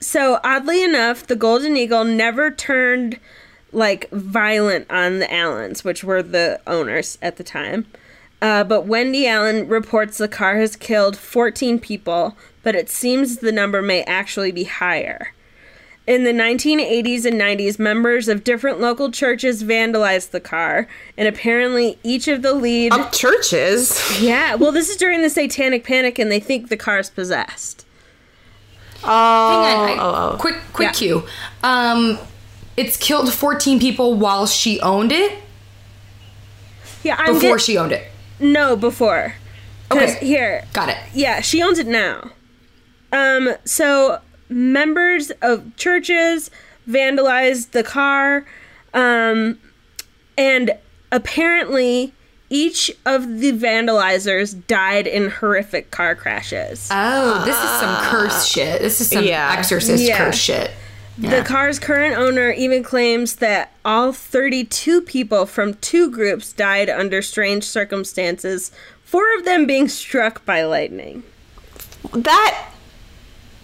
so oddly enough, the Golden Eagle never turned like violent on the Allens, which were the owners at the time. Uh, but Wendy Allen reports the car has killed 14 people, but it seems the number may actually be higher. In the 1980s and 90s, members of different local churches vandalized the car, and apparently each of the lead. Up churches. yeah, well, this is during the Satanic Panic, and they think the car's possessed. Oh, Hang on, I- oh, oh. Quick, quick Yeah. cue. Um, it's killed 14 people while she owned it. Yeah, I'm Before get- she owned it. No, before. Okay. here, Got it. yeah, she owns it now. Um, so members of churches vandalized the car, um, and apparently each of the vandalizers died in horrific car crashes. Oh, this is some curse shit. This is some Yeah. exorcist Yeah. curse shit. The car's current owner even claims that all 32 people from two groups died under strange circumstances, four of them being struck by lightning. That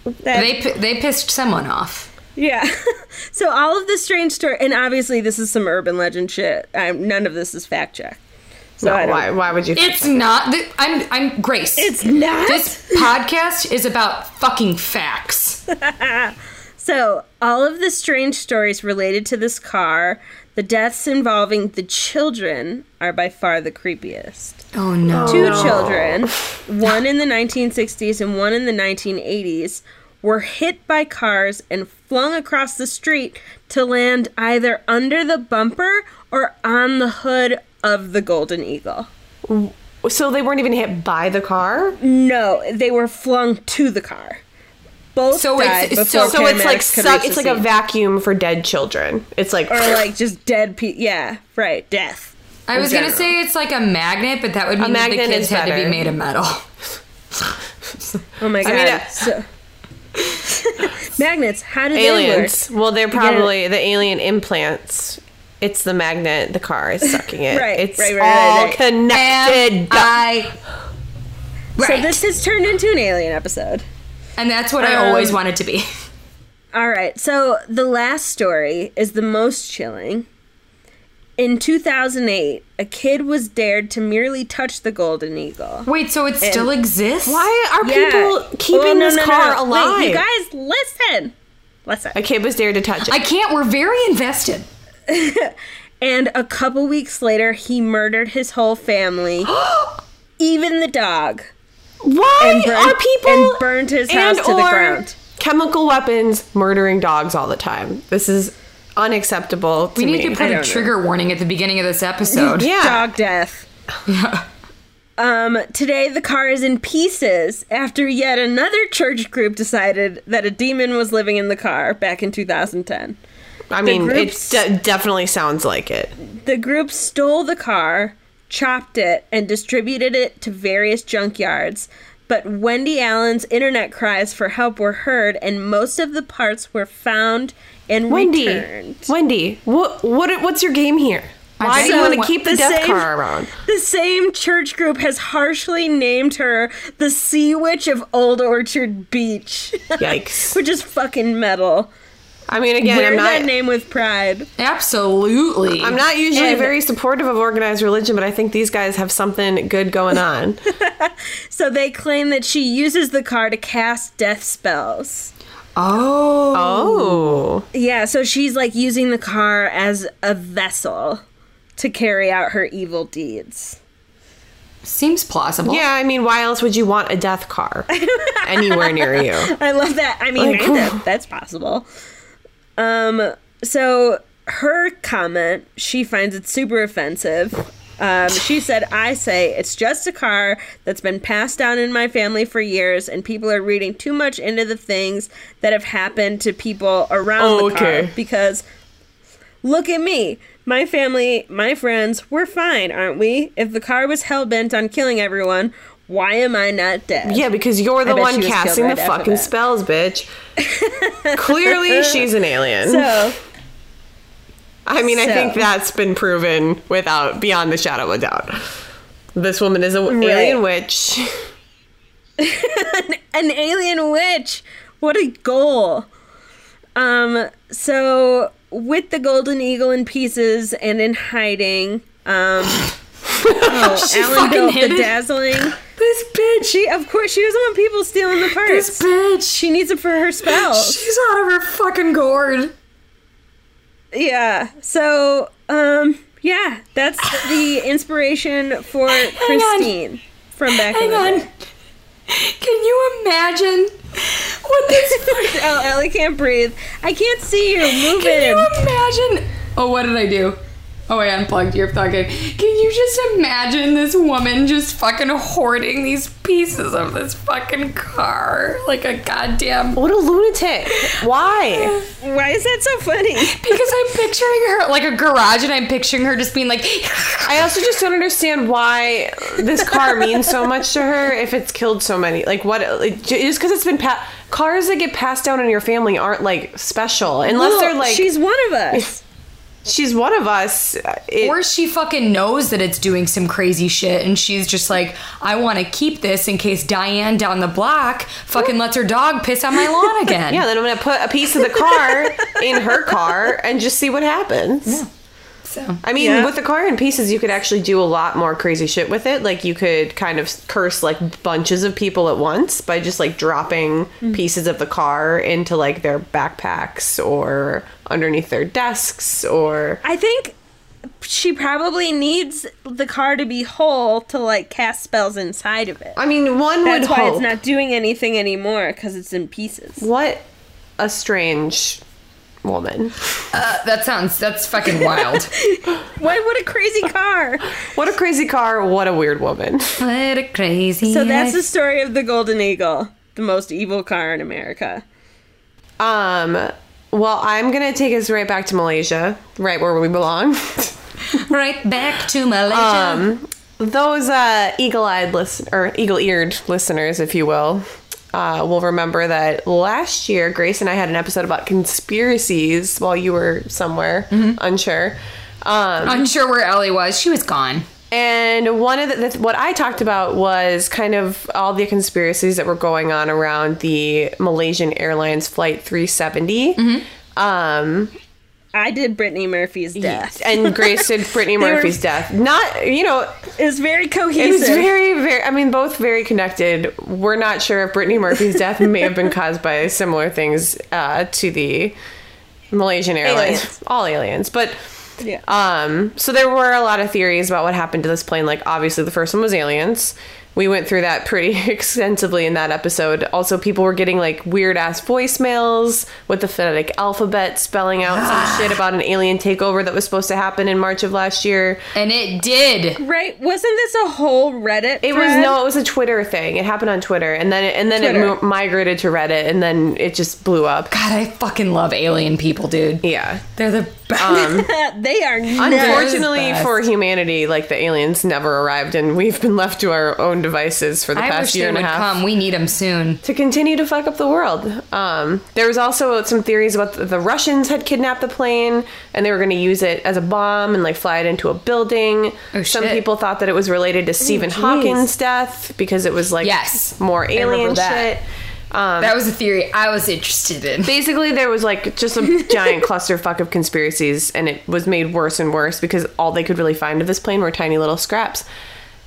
That, They they pissed someone off. yeah. [laughs] so all of the strange story, and obviously this is some urban legend shit. Um, none of this is fact check. So no, why? Why would you? It's not. th- I'm I'm Grace. It's not. This podcast is about fucking facts. [laughs] So, all of the strange stories related to this car, the deaths involving the children, are by far the creepiest. Oh no. Two children, one in the 1960s and one in the 1980s, were hit by cars and flung across the street to land either under the bumper or on the hood of the Golden Eagle. so they weren't even hit by the car. No, they were flung to the car. Both So it's- died it's- before so- So it's like suck, it's like a vacuum for dead children. It's like or like just dead people. Yeah, right. Death. I in was gonna say it's like a magnet, but that would mean that the kids had to be made of metal. [laughs] Oh my god. mean, uh, so, [laughs] magnets. How do they aliens. work? Well, they're probably the alien implants. It's the magnet. The car is sucking it. [laughs] Right, It's right, right, right, all right. connected. And I. So this has turned into an alien episode. And that's what I Um, always wanted to be. [laughs] All right. So the last story is the most chilling. In 2008, a kid was dared to merely touch the golden eagle. Wait, so it still exists? Why are Yeah. people keeping Well, no, this no, no, car no. alive? Wait, you guys, listen. Listen. a kid was dared to touch it. I can't. We're very invested. [laughs] And a couple weeks later, he murdered his whole family, [gasps] even the dog. Why and burned- are people and burned his house and to the ground. Chemical weapons murdering dogs all the time. This is unacceptable. To We need me. to put a don't know. trigger warning at the beginning of this episode. [laughs] yeah. Dog death. Yeah. [laughs] Um, today the car is in pieces after yet another church group decided that a demon was living in the car back in 2010. I mean, it de- definitely sounds like it. The group stole the car, chopped it, and distributed it to various junkyards. But Wendy Allen's internet cries for help were heard, and most of the parts were found and Wendy, returned. Wendy, what what what's your game here? Why do you want to keep the, the death same- car around? The same church group has harshly named her the Sea Witch of Old Orchard Beach, [laughs] Yikes! which is fucking metal. I mean, again, Wear I'm not that not. name with pride. Absolutely. I'm not usually And- very supportive of organized religion, but I think these guys have something good going on. [laughs] So they claim that she uses the car to cast death spells. Oh. oh, Yeah, so she's like using the car as a vessel to carry out her evil deeds. Seems plausible. yeah. I mean, why else would you want a death car [laughs] anywhere near you? I love that. I mean, Like, that, that's possible. Um, so her comment, she finds it super offensive. Um, she said, I say it's just a car that's been passed down in my family for years, and people are reading too much into the things that have happened to people around Oh, the car. okay. Because look at me. My family, my friends, we're fine, aren't we? If the car was hell bent on killing everyone, why am I not dead? Yeah, because you're the one she was killed casting right the fucking spells, bitch. [laughs] Clearly, she's an alien. So, I mean, I think that's been proven without beyond the shadow of a doubt. This woman is an alien witch. [laughs] an alien witch. What a goal. Um, so with the golden eagle in pieces and in hiding, um, [laughs] oh, Alan built the it. dazzling. This bitch. She, of course, she doesn't want people stealing the purse. This bitch. She needs it for her spells. She's out of her fucking gourd. Yeah. So, um, yeah, that's the inspiration for Christine from back in Hang the on. day. Can you imagine what this [laughs] Oh, Ellie can't breathe. I can't see you. Move Can in. you imagine? Oh, what did I do? Oh, I unplugged your fucking. Can you just imagine this woman just fucking hoarding these pieces of this fucking car like a goddamn. What a lunatic. Why? [sighs] Why is that so funny? Because I'm picturing her like a garage, and I'm picturing her just being like, I also just don't understand why this car means so much to her if it's killed so many. Like what? Like, just because it's been pa- cars that get passed down in your family aren't like special unless they're like she's she's one of us. She's one of us. It, or she fucking knows that it's doing some crazy shit, and she's just like, I want to keep this in case Diane down the block fucking lets her dog piss on my lawn [laughs] again. yeah, then I'm gonna put a piece of the car in her car and just see what happens. So I mean, Yeah. with the car in pieces, you could actually do a lot more crazy shit with it. Like you could kind of curse like bunches of people at once by just like dropping mm. pieces of the car into like their backpacks or underneath their desks or I think she probably needs the car to be whole to like cast spells inside of it. I mean, one That's would why hope. it's not doing anything anymore because it's in pieces. what a strange woman. uh, that sounds that's fucking wild. [laughs] Why? What a crazy car! What a crazy car. What a weird woman. what a crazy. So that's the story of the Golden Eagle, the most evil car in America. Um. Well, I'm gonna take us right back to Malaysia, right where we belong. [laughs] right back to Malaysia. Um, those uh, eagle-eyed listen or eagle-eared listeners, if you will, uh, will remember that last year Grace and I had an episode about conspiracies while you were somewhere unsure. Um, Unsure where Ellie was. She was gone. and one of the, the what I talked about was kind of all the conspiracies that were going on around the Malaysian Airlines flight 370. Um, I did Brittany Murphy's death. and Grace did [laughs] Brittany were- Murphy's death. Not, you know, It was very It cohesive. was very, very. I mean, both very connected. We're not sure if Brittany Murphy's death [laughs] may have been caused by similar things uh, to the Malaysian Airlines, Aliens. all aliens. But yeah. um, so there were a lot of theories about what happened to this plane. Like, obviously, the first one was aliens. We went through that pretty [laughs] extensively in that episode. Also, people were getting like weird ass voicemails with the phonetic alphabet spelling out some [sighs] shit about an alien takeover that was supposed to happen in March of last year. And it did. right? Wasn't this a whole Reddit? It was thread? no, it was a Twitter thing. It happened on Twitter, and then it, and then Twitter. it mo- migrated to Reddit, and then it just blew up. God, I fucking love alien people, dude. Yeah. They're the best. [laughs] they are. Unfortunately best. for humanity, like the aliens never arrived, and we've been left to our own devices for the I past wish year they and a half. come. We need them soon. To continue to fuck up the world. Um, there was also some theories about the, the Russians had kidnapped the plane and they were going to use it as a bomb and like fly it into a building. Oh, some shit. people thought that it was related to Stephen Hawking's death because it was like Yes. more remember alien that. shit. Um, That was a theory I was interested in. [laughs] basically there was like just a giant clusterfuck of conspiracies and it was made worse and worse because all they could really find of this plane were tiny little scraps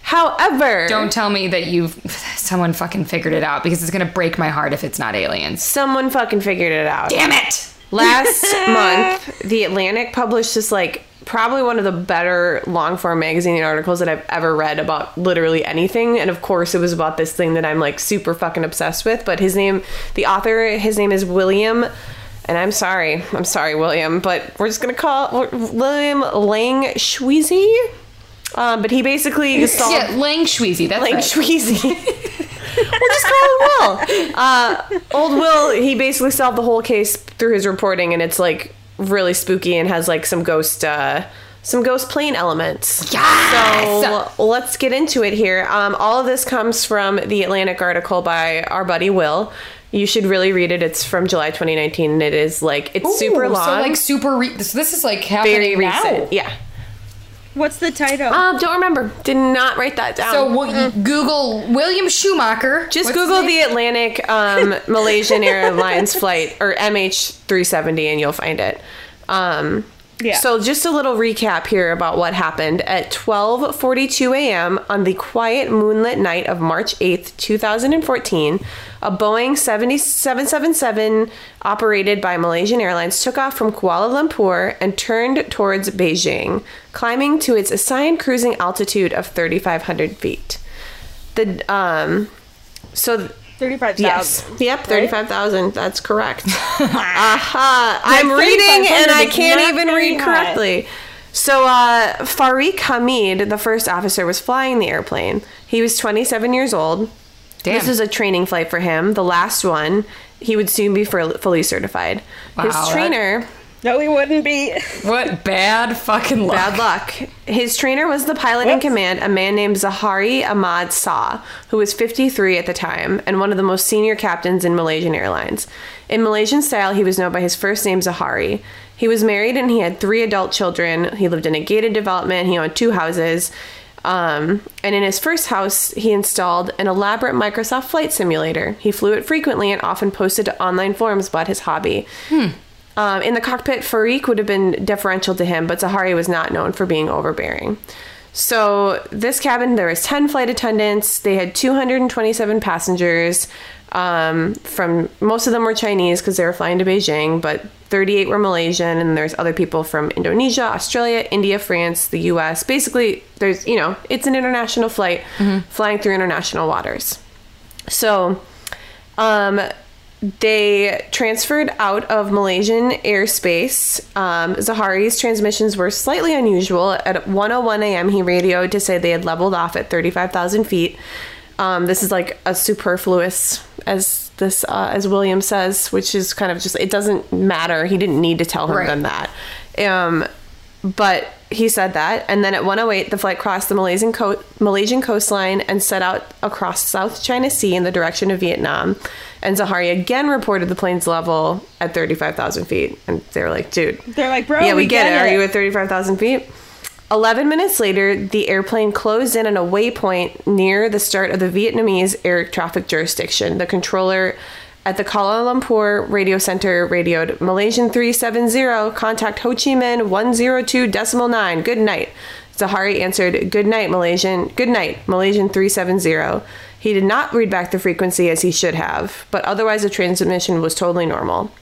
however Don't tell me that you've [laughs] someone fucking figured it out because it's gonna break my heart if it's not aliens. someone fucking figured it out Damn it! last [laughs] month the atlantic published this like probably one of the better long form magazine articles that i've ever read about literally anything and of course it was about this thing that i'm like super fucking obsessed with but his name the author his name is william and i'm sorry i'm sorry william but we're just gonna call william lang Schweezy. um, but he basically solved Yeah, Lang Schweezy. That's like right. Schweezy. [laughs] we'll just call him Will. Uh, old Will, he basically solved the whole case through his reporting, and it's like really spooky and has like some ghost, uh, some ghost plane elements. Yes! So let's get into it here. Um, all of this comes from the Atlantic article by our buddy Will. You should really read it. It's from July 2019, and it is like it's super long, So like super. Re- so this is like happening very now. recent. Yeah. What's the title? Um, don't remember. Did not write that down. So what, you Google William Schumacher. Just What's Google name? the Atlantic um, [laughs] Malaysian Airlines flight or MH370 and you'll find it. Um, Yeah. So just a little recap here about what happened at 12:42 a.m. on the quiet moonlit night of March 8th, 2014. A Boeing 7777 operated by Malaysian Airlines took off from Kuala Lumpur and turned towards Beijing, climbing to its assigned cruising altitude of 3,500 feet. The um, so Thirty-five Yes. thousand. Yep, 35,000. That's correct. [laughs] Aha. I'm reading and I can't even read high. correctly. So, uh, Fariq Hamid, the first officer, was flying the airplane. He was 27 years old. Damn. This was a training flight for him, the last one. He would soon be fully certified. Wow, His that- trainer, No, he wouldn't be. What bad fucking luck. bad luck. His trainer was the pilot in command, a man named Zaharie Ahmad Shah, who was 53 at the time and one of the most senior captains in Malaysian Airlines. In Malaysian style, he was known by his first name Zaharie. He was married and he had three adult children. He lived in a gated development. He owned two houses. Um, and in his first house, he installed an elaborate Microsoft flight simulator. He flew it frequently and often posted to online forums about his hobby. Um, in the cockpit, Fariq would have been deferential to him, but Zaharie was not known for being overbearing. So this cabin, there was 10 flight attendants. They had 227 passengers. Um, from most of them were Chinese because they were flying to Beijing, but 38 were Malaysian, and there's other people from Indonesia, Australia, India, France, the U.S. Basically, there's you know, it's an international flight flying through international waters. So, um, they transferred out of Malaysian airspace. Um, Zaharie's transmissions were slightly unusual. At 1:01 a.m., he radioed to say they had leveled off at 35,000 feet. Um, this is like a superfluous, as this uh, as William says, which is kind of just it doesn't matter. He didn't need to tell him Right. them that. Um, but he said that, and then at 1:08, the flight crossed the Malaysian co- Malaysian coastline and set out across South China Sea in the direction of Vietnam. And Zaharie again reported the plane's level at 35,000 feet, and they were like, "Dude, They're like, bro, yeah, we, we get, get it. Are you at 35,000 feet?" 11 minutes later, the airplane closed in on a waypoint near the start of the Vietnamese air traffic jurisdiction. The controller at the Kuala Lumpur radio center radioed Malaysian 370, contact Ho Chi Minh 102.9. Good night. Zaharie answered, Good night, Malaysian. Good night, Malaysian 370. He did not read back the frequency as he should have, but otherwise the transmission was totally normal.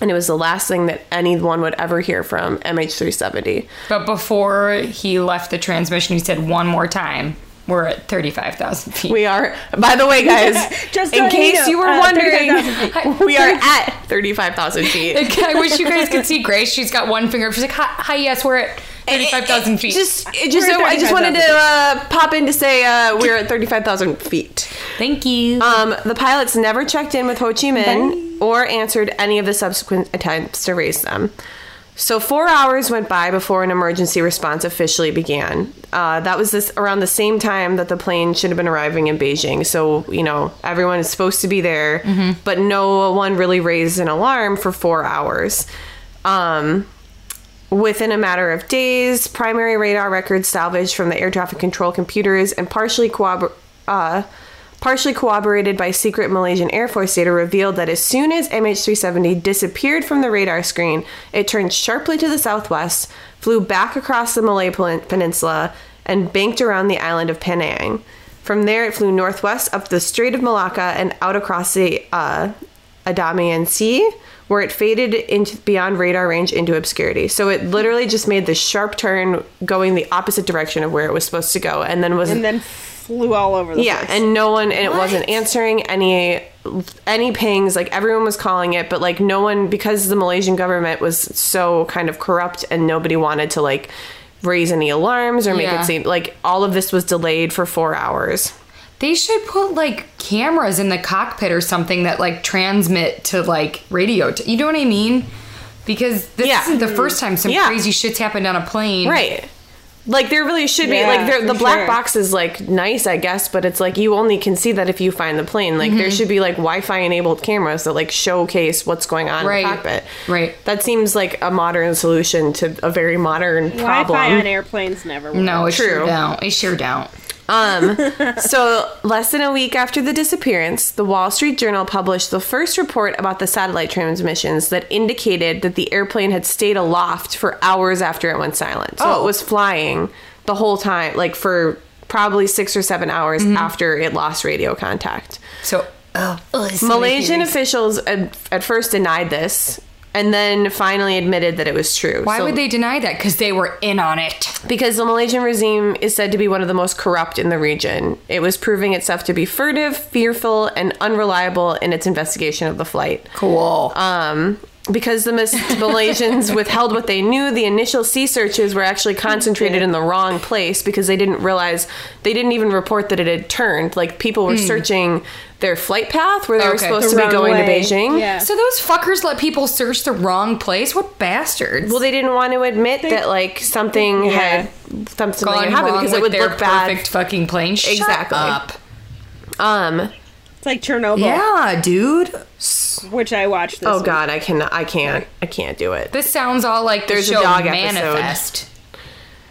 And it was the last thing that anyone would ever hear from MH370. But before he left the transmission, he said one more time, we're at 35,000 feet. We are, by the way, guys, [laughs] Just in you case know, you were uh, wondering, 35,000 we are at 35,000 feet. [laughs] I wish you guys could see Grace. She's got one finger. She's like, hi, hi yes, we're at 35,000 feet. Just, it just, We're at I just wanted to uh, pop in to say uh, we're at 35,000 feet. Thank you. Um, the pilots never checked in with Ho Chi Minh or answered any of the subsequent attempts to raise them. So four hours went by before an emergency response officially began. Uh, that was this around the same time that the plane should have been arriving in Beijing. So you know everyone is supposed to be there, but no one really raised an alarm for four hours. Um, Within a matter of days, primary radar records salvaged from the air traffic control computers and partially corrobor- uh, partially corroborated by secret Malaysian Air Force data revealed that as soon as MH370 disappeared from the radar screen, it turned sharply to the southwest, flew back across the Malay Peninsula, and banked around the island of Penang. From there, it flew northwest up the Strait of Malacca and out across the uh, Andaman Sea, where it faded into beyond radar range into obscurity. So it literally just made the sharp turn, going the opposite direction of where it was supposed to go, and then was and then flew all over the yeah, place. and no one, and it wasn't answering any any pings. Like everyone was calling it, but like no one because the Malaysian government was so kind of corrupt, and nobody wanted to like raise any alarms or make Yeah. it seem like all of this was delayed for four hours. They should put like cameras in the cockpit or something that like transmit to like radio. T- you know what I mean? Because this Yeah. isn't the first time some Yeah. crazy shit's happened on a plane. Right. Like there really should be like the black sure. box is like nice, I guess, but it's like you only can see that if you find the plane. Like there mm-hmm. should be like Wi-Fi enabled cameras that like showcase what's going on Right. in the cockpit. Right. That seems like a modern solution to a very modern problem. Wi-Fi on airplanes never works. No, it sure True. don't. It sure don't. Um, [laughs] so less than a week after the disappearance, the Wall Street Journal published the first report about the satellite transmissions that indicated that the airplane had stayed aloft for hours after it went silent. So Oh. it was flying the whole time, like for probably six or seven hours Mm-hmm. after it lost radio contact. So, oh, Malaysian officials at, at first denied this and then finally admitted that it was true. why So- would they deny that? Because they were in on it. because the Malaysian regime is said to be one of the most corrupt in the region. It was proving itself to be furtive, fearful, and unreliable in its investigation of the flight. Cool. Um, because the [laughs] Malaysians withheld what they knew, the initial sea searches were actually concentrated in the wrong place because they didn't realize they didn't even report that it had turned. Like people were searching their flight path where they were supposed The to be wrong going to. Beijing. Yeah. So those fuckers let people search the wrong place? What bastards? Well, they didn't want to admit that like something Yeah. had something gone had happened wrong because it with would their look bad. perfect fucking plane. Shut Exactly. up. Um. It's like Chernobyl, Yeah, dude. which I watched this Oh week. God, I can I can't I can't do it. This sounds all like the There's a show dog episode. Manifest.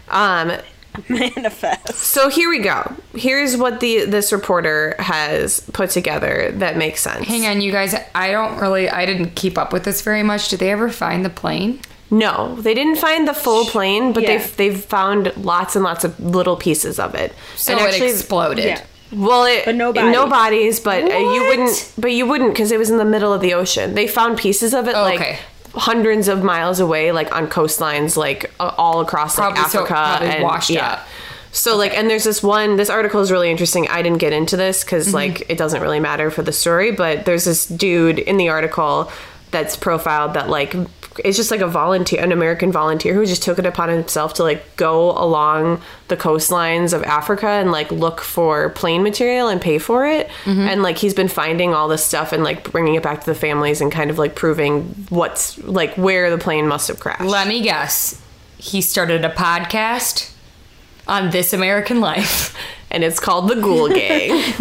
Um. [laughs] Manifest. So here we go. Here's what the this reporter has put together that makes sense. Hang on, you guys. I don't really. I didn't keep up with this very much. Did they ever find the plane? No, they didn't find the full plane, but Yeah. they've they've found lots and lots of little pieces of it. So And it exploded. Yeah. Well, it, But no no bodies. bodies, but uh, you wouldn't. But you wouldn't because it was in the middle of the ocean. They found pieces of it Oh, like okay. hundreds of miles away, like on coastlines, like uh, all across like Probably so- Africa probably and washed yeah. up. So like, and there's this one. This article is really interesting. I didn't get into this because Mm-hmm. like it doesn't really matter for the story. But there's this dude in the article that's profiled that like it's just like a volunteer, an American volunteer who just took it upon himself to like go along the coastlines of Africa and like look for plane material and pay for it. Mm-hmm. And like he's been finding all this stuff and like bringing it back to the families and kind of like proving what's like where the plane must have crashed. Let me guess. He started a podcast on This American Life. [laughs] and it's called the Ghoul Gang. [laughs]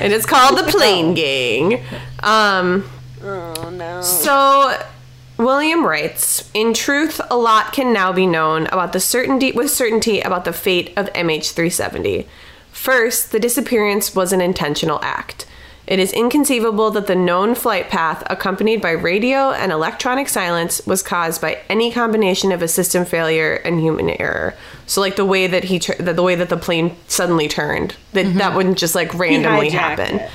and it's called the Plane Gang. Um, Oh no. so William writes, in truth, a lot can now be known about the certainty with certainty about the fate of MH370. First, the disappearance was an intentional act. It is inconceivable that the known flight path, accompanied by radio and electronic silence, was caused by any combination of a system failure and human error. So, like the way that he, the, the way that the plane suddenly turned, that that mm-hmm. wouldn't just like randomly happen. it.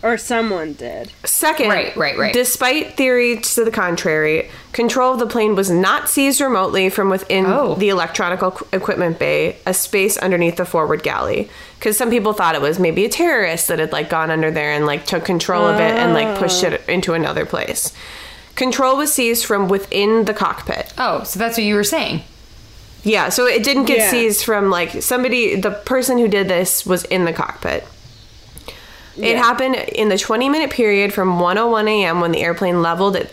Or someone did. Second, Right, right, right. Despite theories to the contrary, control of the plane was not seized remotely from within Oh. the electronic equipment bay, a space underneath the forward galley. Because some people thought it was maybe a terrorist that had like gone under there and like took control of it and like pushed it oh. into another place. Control was seized from within the cockpit. Oh, so that's what you were saying. Yeah, so it didn't get Yeah. seized from like somebody. The person who did this was in the cockpit. It Yeah. happened in the 20 minute period from 1:01 a.m. when the airplane leveled at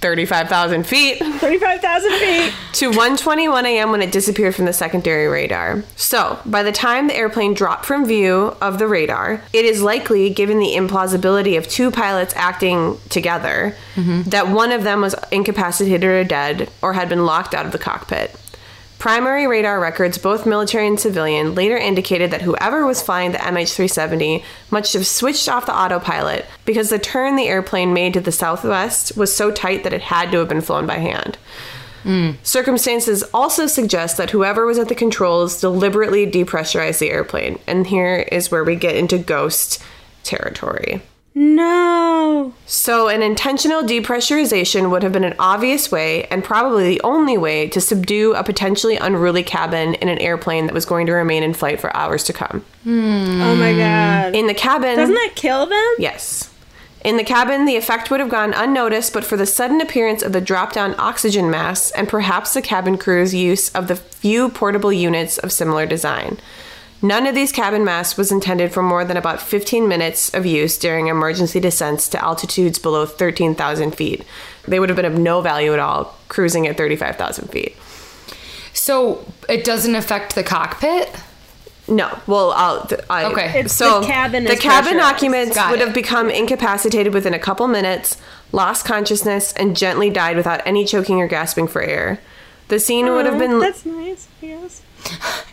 35,000 feet 35,000 feet. to 1:21 a.m. when it disappeared from the secondary radar. So, by the time the airplane dropped from view of the radar, it is likely, given the implausibility of two pilots acting together, mm-hmm. that one of them was incapacitated or dead or had been locked out of the cockpit. Primary radar records, both military and civilian, later indicated that whoever was flying the MH370 must have switched off the autopilot because the turn the airplane made to the southwest was so tight that it had to have been flown by hand. Hmm. Circumstances also suggest that whoever was at the controls deliberately depressurized the airplane. And here is where we get into ghost territory. No. So, an intentional depressurization would have been an obvious way, and probably the only way, to subdue a potentially unruly cabin in an airplane that was going to remain in flight for hours to come. Hmm. Oh my god. In the cabin. Doesn't that kill them? Yes. In the cabin, the effect would have gone unnoticed, but for the sudden appearance of the drop down oxygen masks and perhaps the cabin crew's use of the few portable units of similar design. None of these cabin masks was intended for more than about 15 minutes of use during emergency descents to altitudes below 13,000 feet. They would have been of no value at all cruising at 35,000 feet. So it doesn't affect the cockpit? No, well, I'll. I, Okay. It's so the cabin the cabin occupants Got would it. have become incapacitated within a couple minutes, lost consciousness, and gently died without any choking or gasping for air. The scene would have been. That's nice, I guess.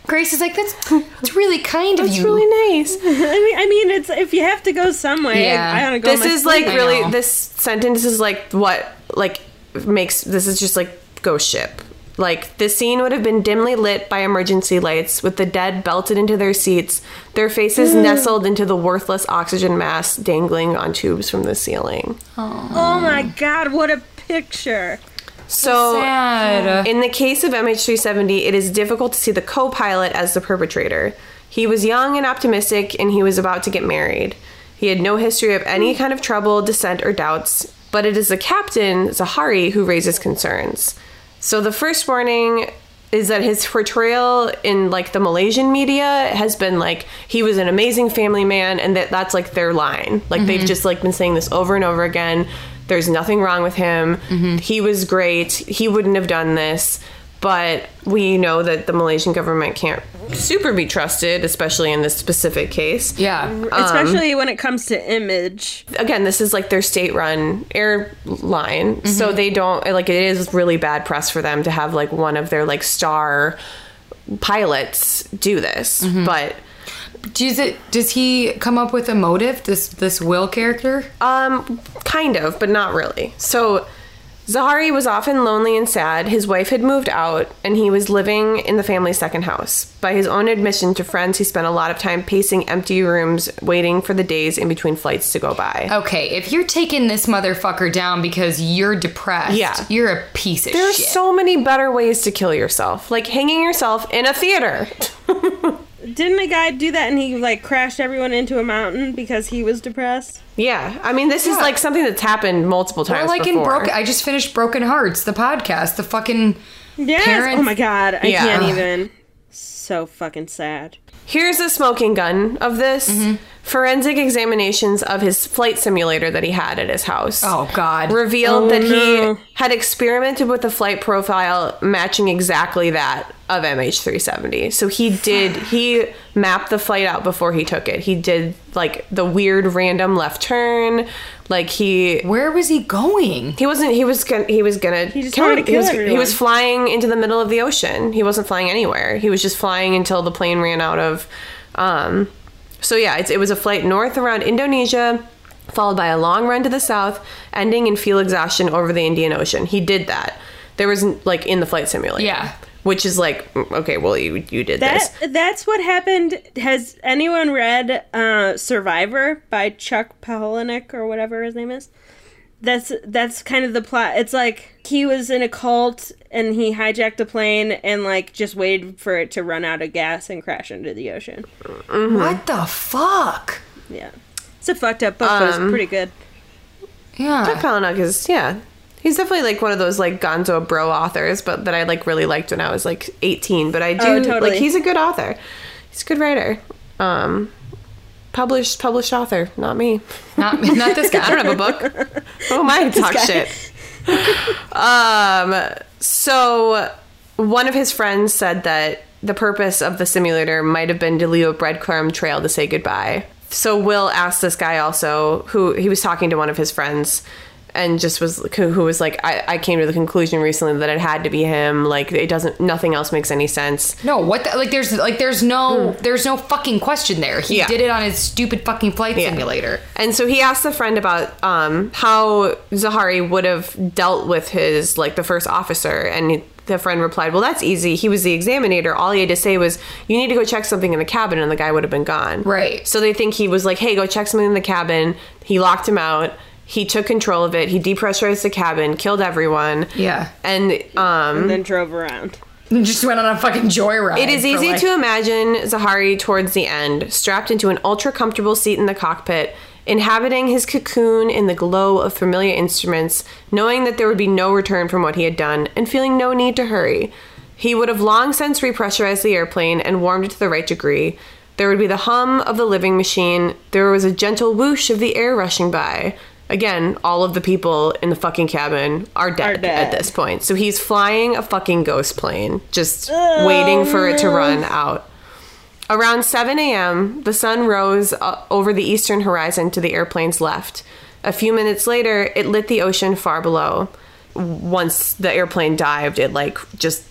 Grace is like, that's, that's really kind of That's you. really nice. [laughs] I mean, I mean, it's if you have to go somewhere. Yeah. I, I want to go. This my is like really. This sentence is like what like makes this is just like ghost ship. Like the scene would have been dimly lit by emergency lights, with the dead belted into their seats, their faces mm. nestled into the worthless oxygen masks dangling on tubes from the ceiling. oh my god, what a picture! So Sad. In the case of MH370, it is difficult to see the co pilot as the perpetrator. He was young and optimistic, and he was about to get married. He had no history of any hmm. kind of trouble, dissent, or doubts, but it is the captain, Zaharie, who raises concerns. So the first warning is that his portrayal in like the Malaysian media has been like he was an amazing family man and that that's like their line. Like they've mm-hmm. just like been saying this over and over again. There's nothing wrong with him. Mm-hmm. He was great. He wouldn't have done this. But we know that the Malaysian government can't super be trusted, especially in this specific case. Yeah. Um, um, especially when it comes to image. again, this is like their state run airline. Mm-hmm. So they don't like it is really bad press for them to have like one of their like star pilots do this. Mm-hmm. But Does it? Does he come up with a motive? This this Will character? um kind of, but not really. So Zaharie was often lonely and sad. His wife had moved out and he was living in the family's second house. By his own admission to friends, he spent a lot of time pacing empty rooms waiting for the days in between flights to go by. Okay, if you're taking this motherfucker down because you're depressed, Yeah. you're a piece of There's shit. so many better ways to kill yourself, like hanging yourself in a theater. [laughs] Didn't a guy do that and he like crashed everyone into a mountain because he was depressed? Yeah, I mean, this is like something that's happened multiple times. or times. like in before. broken. I just finished Broken Hearts, the podcast, the fucking. Yes. Parents- Oh my god, I Yeah. can't even. So fucking sad. Here's a smoking gun of this Mm-hmm. Forensic examinations of his flight simulator that he had at his house. Oh God. Revealed Oh, that no. he had experimented with a flight profile matching exactly that of MH370. So he did, [sighs] he mapped the flight out before he took it. He did like the weird random left turn. Like he Where was he going? He wasn't. He was gonna. He was gonna. He just wanted to he was, He was flying into the middle of the ocean. He wasn't flying anywhere. He was just flying until the plane ran out of. Um, so yeah, it's, it was a flight north around Indonesia, followed by a long run to the south, ending in fuel exhaustion over the Indian Ocean. He did that. There was like in the flight simulator. Yeah. Which is like mm, okay, well you you did That this. that's what happened. Has anyone read uh, Survivor by Chuck Palahniuk or whatever his name is? That's that's kind of the plot. It's like he was in a cult and he hijacked a plane and like just waited for it to run out of gas and crash into the ocean. What the fuck? Yeah, it's a fucked up book, but Um, it's pretty good. Yeah. Chuck Palahniuk is yeah. He's definitely like one of those like Gonzo bro authors, but that I like really liked when I was like 18. But I do Oh, totally. like he's a good author. He's a good writer. Um, published published author, not me. Not me not this guy. I don't have a book. [laughs] Oh my, talk shit. um, so one of his friends said that the purpose of the simulator might have been to leave a breadcrumb trail to say goodbye. So Will asked this guy also, who he was talking to one of his friends, and just was who was like, I, I came to the conclusion recently that it had to be him. Like it doesn't, nothing else makes any sense. No, what the, like there's like there's no there's no fucking question there. He. Yeah. did it on his stupid fucking flight Yeah. simulator. And so he asked a friend about um, how Zaharie would have dealt with his like the first officer, and he- the friend replied, "Well, that's easy. He was the examinator. All he had to say was, you need to go check something in the cabin,' and the guy would have been gone." Right. So they think he was like, "Hey, go check something in the cabin." He locked him out. He took control of it. He depressurized the cabin, killed everyone. Yeah. And um, And then drove around. And Just went on a fucking joyride. it is easy like- to imagine Zaharie towards the end, strapped into an ultra comfortable seat in the cockpit, inhabiting his cocoon in the glow of familiar instruments, knowing that there would be no return from what he had done, and feeling no need to hurry. He would have long since repressurized the airplane and warmed it to the right degree. There would be the hum of the living machine. There was a gentle whoosh of the air rushing by. Again, all of the people in the fucking cabin are dead, Are dead. at this point. So he's flying a fucking ghost plane, just waiting for it to run out. Around 7 a.m., the sun rose uh, over the eastern horizon to the airplane's left. A few minutes later, it lit the ocean far below. Once the airplane dived, it like just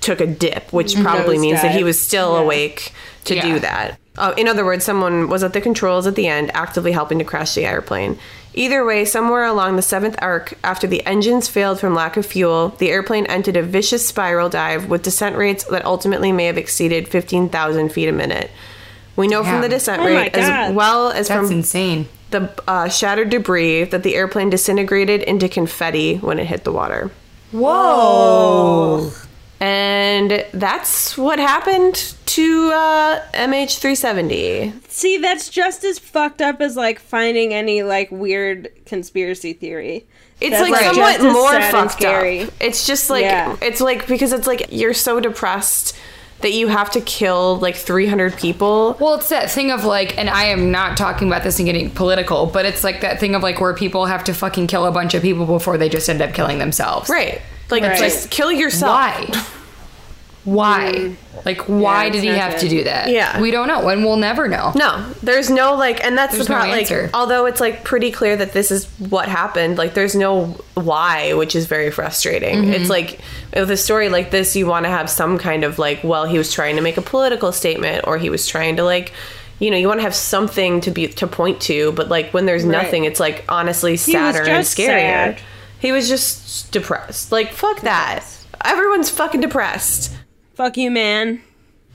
took a dip, which probably means that he was still Yeah. awake to Yeah. do that. Uh, in other words, someone was at the controls at the end, actively helping to crash the airplane. Either way, somewhere along the seventh arc, after the engines failed from lack of fuel, the airplane entered a vicious spiral dive with descent rates that ultimately may have exceeded 15,000 feet a minute. We know from the descent Oh rate, as well as That's from insane. the uh, shattered debris, that the airplane disintegrated into confetti when it hit the water. Whoa. And that's what happened to uh, MH370. See, that's just as fucked up as like finding any like weird conspiracy theory. It's That's, like like, somewhat more fucked scary. up. It's just like Yeah. it's like because it's like you're so depressed that you have to kill like 300 people. Well, it's that thing of like, and I am not talking about this and getting political, but it's like that thing of like where people have to fucking kill a bunch of people before they just end up killing themselves. Right. Like Right. just kill yourself. Why? Why? Like, why Yeah, did he have not to do that? Yeah. We don't know, and we'll never know. No, there's no like, and that's There's the no problem. answer. like, although it's like pretty clear that this is what happened, like, there's no why, which is very frustrating. Mm-hmm. It's like with a story like this, you want to have some kind of like, well, he was trying to make a political statement, or he was trying to like, you know, you want to have something to be to point to, but like when there's Right. nothing, it's like honestly sadder and just scarier. sad. He was just depressed. Like, fuck that. Everyone's fucking depressed. Fuck you, man.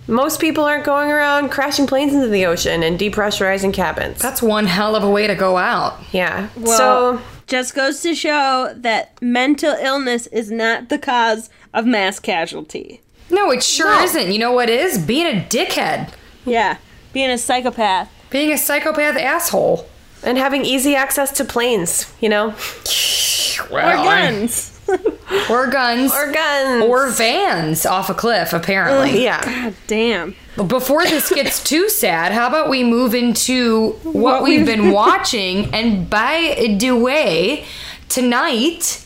Most people aren't going around crashing planes into the ocean and depressurizing cabins. That's one hell of a way to go out. Yeah. Well, so just goes to show that mental illness is not the cause of mass casualty. No, it sure isn't. You know what is? Being a dickhead. Yeah, being a psychopath. Being a psychopath asshole. And having easy access to planes, you know, Or guns. [laughs] Or guns. or guns, Or vans off a cliff, apparently. yeah. God damn. Before this gets too sad, how about we move into what, What we've we've- been [laughs] watching? And by the way, tonight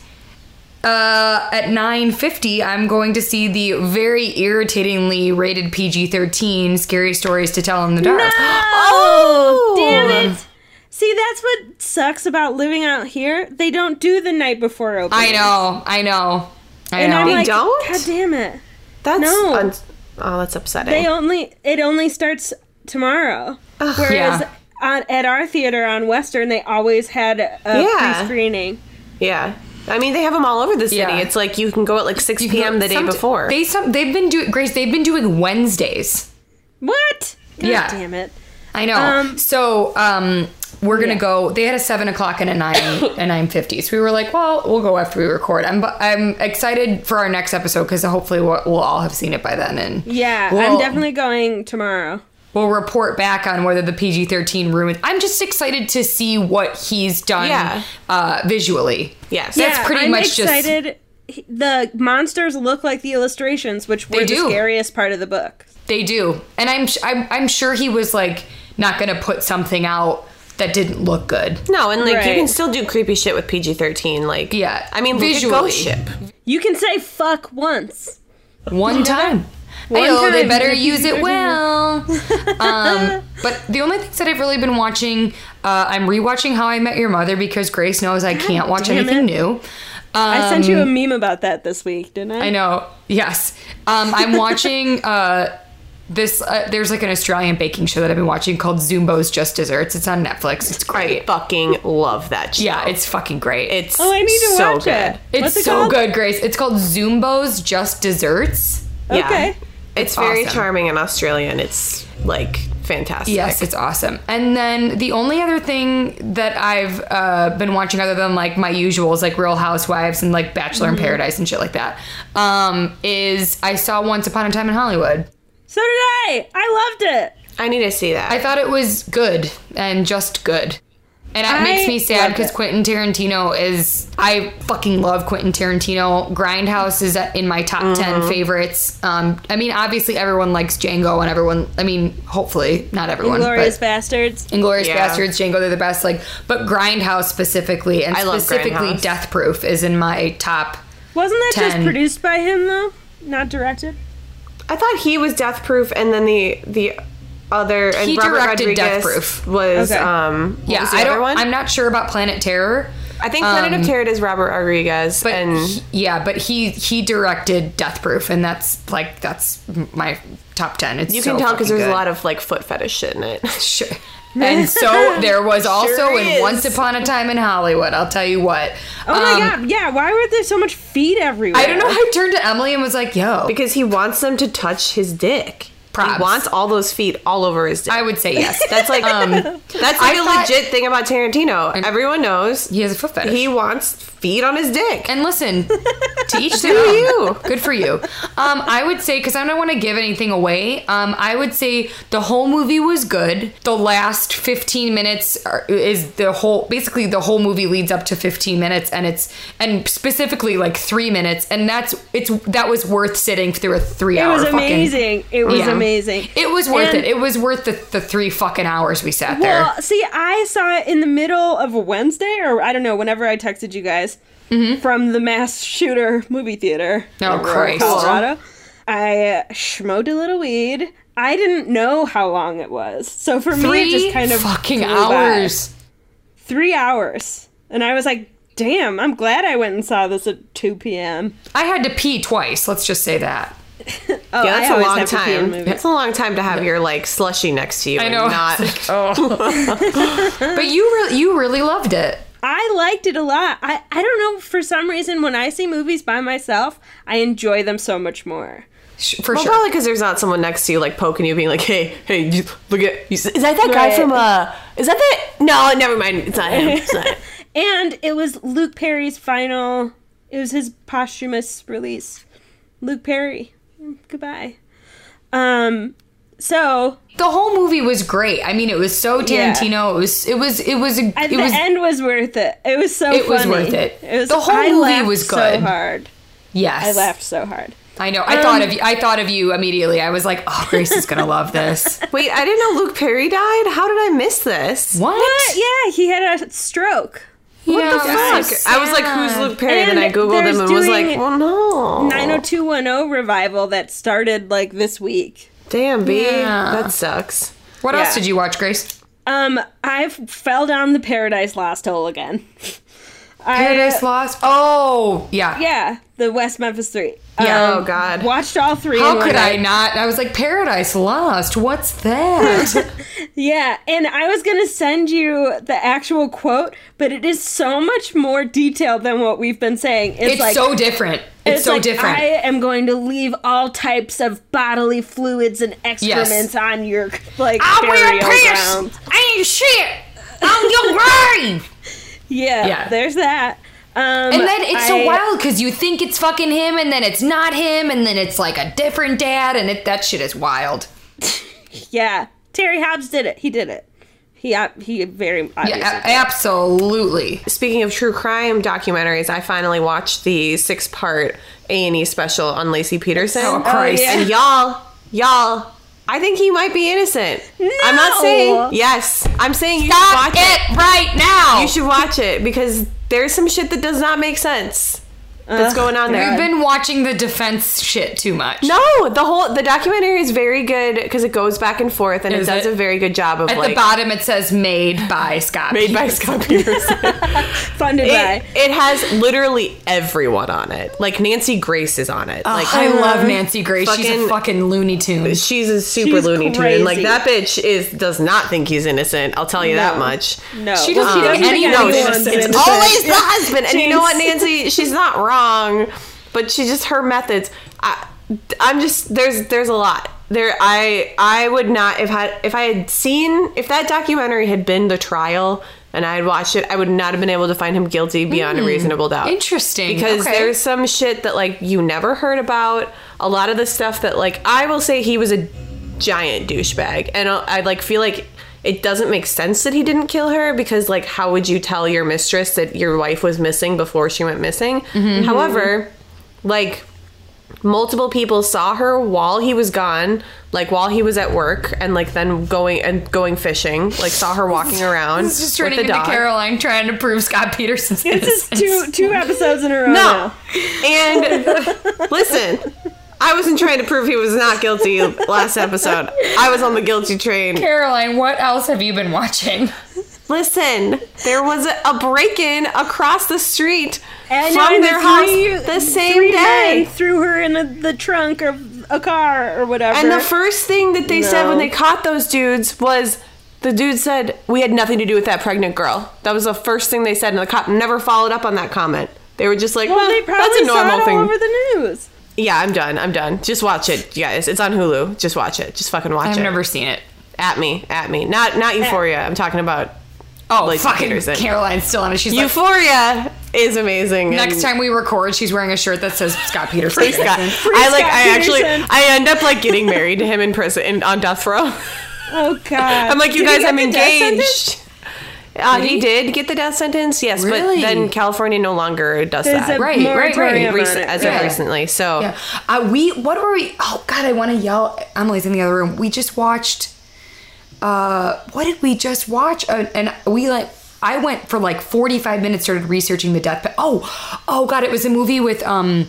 uh, at 9.50, I'm going to see the very irritatingly rated PG-13 Scary Stories to Tell in the Dark. [gasps] Oh, damn it. See, that's what sucks about living out here. They don't do the night before opening. I know, I know, I And know. I'm They like, don't? God damn it. That's No. un- oh, that's upsetting. They only it only starts tomorrow. Whereas Yeah. on, at our theater on Western, they always had a Yeah. pre-screening. yeah, I mean they have them all over the city. Yeah. It's like you can go at like six You p.m. the day before. They some they've been doing Grace. They've been doing Wednesdays. What? God Yeah. damn it. I know. Um, so um, we're gonna yeah. go. They had a seven o'clock and a nine a nine fifty. So we were like, well, we'll go after we record. I'm I'm excited for our next episode because hopefully we'll, we'll all have seen it by then, and Yeah, I'm definitely going tomorrow. we'll report back on whether the PG thirteen ruined. I'm just excited to see what he's done Yeah. uh, visually. yes, That's pretty I'm much just- excited. The monsters look like the illustrations, which were the do. scariest part of the book. They do, and I'm I'm, I'm sure he was like not gonna put something out that didn't look good. no, and like you can still do creepy shit with PG thirteen. Like Yeah, I mean, visually. visually, Ship. You can say fuck once. One time. One Ayo, they time. better [laughs] use it well. um, but the only things that I've really been watching, uh, I'm rewatching How I Met Your Mother because Grace knows I can't watch damn anything it. new. I sent you a meme about that this week, didn't I? Um, I know. Yes. Um, I'm watching uh, this. Uh, there's like an Australian baking show that I've been watching called Zumbo's Just Desserts. It's on Netflix. It's great. I great. fucking love that show. Yeah, it's fucking great. it's Oh, I need to so watch good. it. it's What's it so called? good, Grace. It's called Zumbo's Just Desserts. Yeah. Okay. It's very awesome. charming and Australian. It's like fantastic. Yes, it's awesome. And then the only other thing that I've uh, been watching, other than like my usuals, like Real Housewives and like Bachelor in Paradise and shit like that, um, is I saw Once Upon a Time in Hollywood. So did I. I loved it. I need to see that. I thought it was good and just good. And that I makes me sad because. Quentin Tarantino is. I fucking love Quentin Tarantino. Grindhouse is in my top Mm-hmm. 10 favorites. Um, I mean, obviously, everyone likes Django, and everyone, I mean, hopefully, not everyone. Glorious but, Bastards. Inglorious Yeah. Bastards, Django, they're the best. Like, but Grindhouse specifically, and I specifically Grindhouse. Death Proof is in my top. Wasn't that just produced by him though? Not directed. I thought he was Death Proof, and then the the other and He Robert directed Rodriguez Death Proof. was Okay. um what Yeah, was the I other don't. one? I'm not sure about Planet Terror. I think Planet um, of Terror is Robert Rodriguez, But and he- yeah, but he he directed Death Proof, and that's like that's my top ten. It's you so can tell because there's good. a lot of like foot fetish shit in it. Sure. [laughs] And so [laughs] there was also Sure in. Once Upon a Time in Hollywood. I'll tell you what. Oh Um, my god, yeah. Why were there so much feet everywhere? I don't know. I turned to Emily and was like, "Yo, because he wants them to touch his dick. Props. He wants all those feet all over his dick. I would say yes." that's like Um, [laughs] that's like I a thought- legit thing about Tarantino. Everyone knows he has a foot fetish. he wants feet on his dick. And listen, to each [laughs] Do their own. you? Good for you. Um, I would say because I don't want to give anything away. Um, I would say the whole movie was good. The last 15 minutes are, is the whole. Basically, the whole movie leads up to 15 minutes, and it's and specifically like three minutes, and that's it's that was worth sitting through a three It hour. was fucking, amazing. It was Yeah. amazing. It was worth And- it. It was worth the, the three fucking hours we sat there. Well, see, I saw it in the middle of Wednesday, or I don't know, whenever I texted you guys from the mass shooter movie theater Mm-hmm. Oh, in Christ. Colorado. I uh, smoked a little weed. I didn't know how long it was, so for me, three it just kind of fucking flew by. hours. Three hours, and I was like, "Damn, I'm glad I went and saw this at 2 p.m." I had to pee twice. Let's just say that. [laughs] Oh, Yeah, that's a long have to pee in time. movies. It's a long time to have your like slushy next to you. I and know. [laughs] Not. Like, oh. [laughs] but you really, you really loved it. I liked it a lot. I, I don't know, for some reason, when I see movies by myself, I enjoy them so much more. For Well, sure. probably because there's not someone next to you like poking you, being like, "Hey, hey, you, look at is that that guy from uh? Is that that? No, never mind. It's not him. It's not him. [laughs] [laughs] And it was Luke Perry's final, it was his posthumous release. Luke Perry, goodbye. Um, so the whole movie was great. I mean, it was so Yeah. Tarantino. It was, it was, it was, a, at it the was. end was worth it. It was so It was funny. worth it. It was, The whole I movie laughed was so good. hard. yes, I laughed so hard. I know. I Um, thought of you. I thought of you immediately. I was like, oh, Grace is gonna love this. [laughs] Wait, I didn't know Luke Perry died. How did I miss this? What? But yeah, he had a stroke. What the fuck? I was like, "Who's Luke Perry?" And then I googled there's him and was like, doing "Well, no." 90210 revival that started like this week. Damn, B. Yeah. That sucks. What Yeah. else did you watch, Grace? Um, I fell down the Paradise Lost hole again. [laughs] I- Paradise Lost. Oh, yeah. Yeah, the West Memphis Three. Yeah. Um, oh, God. Watched all three. How could I not? I was like, Paradise Lost. What's that? [laughs] Yeah, and I was gonna send you the actual quote, but it is so much more detailed than what we've been saying. It's, it's like so different. It's, so like, different. I am going to leave all types of bodily fluids and excrements on your like I'll burial ground. I ain't shit on your [laughs] grave. Yeah, Yeah. there's that. Um, And then it's so wild because you think it's fucking him, and then it's not him, and then it's like a different dad, and it, that shit is wild. [laughs] Yeah, Terry Hobbs did it. He did it. He he very obviously. Yeah, a- absolutely. Speaking of true crime documentaries, I finally watched the six-part A&E special on Laci Peterson. Oh, Christ. yeah. And y'all, y'all, I think he might be innocent. I'm not saying yes. I'm saying you should watch it. it right now. You should watch it because there's some shit that does not make sense that's going on there. You've been watching the defense shit too much. no, the whole the documentary is very good because it goes back and forth and Is it does it? a very good job of At like the bottom, it says "Made by Scott." made by Scott Peterson. [laughs] funded it, by. it has literally everyone on it. Like Nancy Grace is on it. Like I love Nancy Grace. She's a fucking- fucking Looney Tune. she's a super She's Looney Tune. Like that bitch is does not think he's innocent. I'll tell you that much. No, She doesn't Well, think any think of anyone's it's- it's innocent. Always the husband. And you know what, Nancy? She's not wrong, but she just her methods. I, I'm just there's there's a lot there. I I would not if had if I had seen if that documentary had been the trial and I had watched it, I would not have been able to find him guilty beyond a hmm. reasonable doubt. Interesting. because Okay. there's some shit that like you never heard about. A lot of the stuff that like I will say he was a giant douchebag, and I I, like feel like it doesn't make sense that he didn't kill her because like how would you tell your mistress that your wife was missing before she went missing? Mm-hmm. However, like multiple people saw her while he was gone like while he was at work and like then going and going fishing like saw her walking around This is just with turning the into dog Caroline trying to prove Scott Peterson's This is two two episodes in a row. No. now. And [laughs] listen, I wasn't trying to prove he was not guilty last episode. I was on the guilty train. Caroline, what else have you been watching? Listen, there was a, a break-in across the street And from their three- house the same three day. men threw her in the, the trunk of a car or whatever. And the first thing that they said when they caught those dudes was the dude said, We had nothing to do with that pregnant girl. That was the first thing they said, and the cop never followed up on that comment. They were just like, well, well, they probably that's a normal saw it thing. all over the news. Yeah, I'm done. I'm done. Just watch it, you guys. It's on Hulu. Just watch it. Just fucking watch it. I've never seen it. At me. At me. Not not Euphoria. I'm talking about Oh, Laci fucking Peterson. Caroline's still on it. She's like, Euphoria. is amazing. Next and- time we record, she's wearing a shirt that says Scott Peterson. Free Scott. I like. Scott I actually. Peterson. I end up like getting married to him in prison in, on death row. Oh God! [laughs] I'm like, you Did guys, I'm the death sentence? engaged. Uh, he did get the death sentence, yes, Really? but then California no longer does There's that. a Right, right, right. moratorium Rec- it. as Yeah. of recently. So Yeah. Uh, we what were we? Oh God, I want to yell. Emily's in the other room. We just watched. Uh, what did we just watch? Uh, and we like. I went for like 45 minutes, started researching the death. Pe- oh, oh God, it was a movie with um,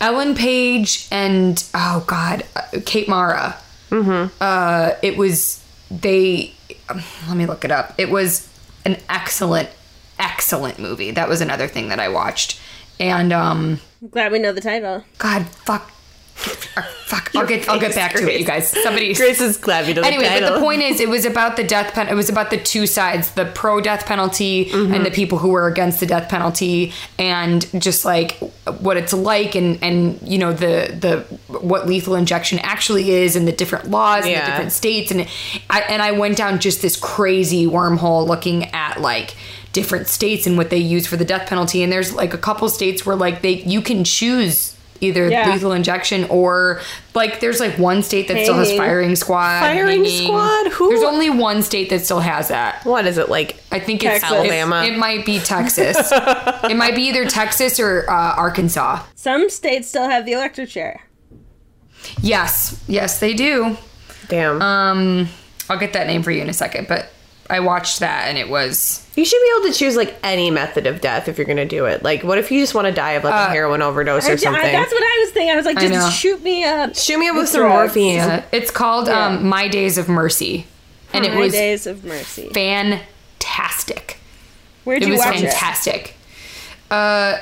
Ellen Page and oh God, uh, Kate Mara. Mm-hmm. Uh, it was they. Um, let me look it up. It was an excellent, excellent movie. That was another thing that I watched, and um. Glad we know the title. God, fuck. Fuck. I'll get I'll get back to it, you guys. Somebody. [laughs] Grace is glad we know Anyway, the but the point is, it was about the death pen. It was about the two sides: the pro death penalty and the mm-hmm. people who were against the death penalty, and just like what it's like, and and you know the the what lethal injection actually is, and the different laws in Yeah. the different states, and I and I went down just this crazy wormhole looking at like different states and what they use for the death penalty, and there's like a couple states where like they you can choose either Yeah. lethal injection or like there's like one state that still has firing squad Firing hanging. squad? Who- there's only one state that still has that what is it like? i think it's Alabama. it, it might be texas [laughs] it might be either texas or uh, arkansas Some states still have the electric chair. yes yes they do Damn. um i'll get that name for you in a second but i watched that and it was you should be able to choose like any method of death if you're gonna do it. Like, what if you just want to die of like a heroin overdose I, or I- something? that's what I was thinking. I was like, I know. just shoot me up. Shoot me up with some drugs. morphine. uh, it's called um my days of mercy and it My was days of mercy. fantastic Where'd it you was watch fantastic. Uh,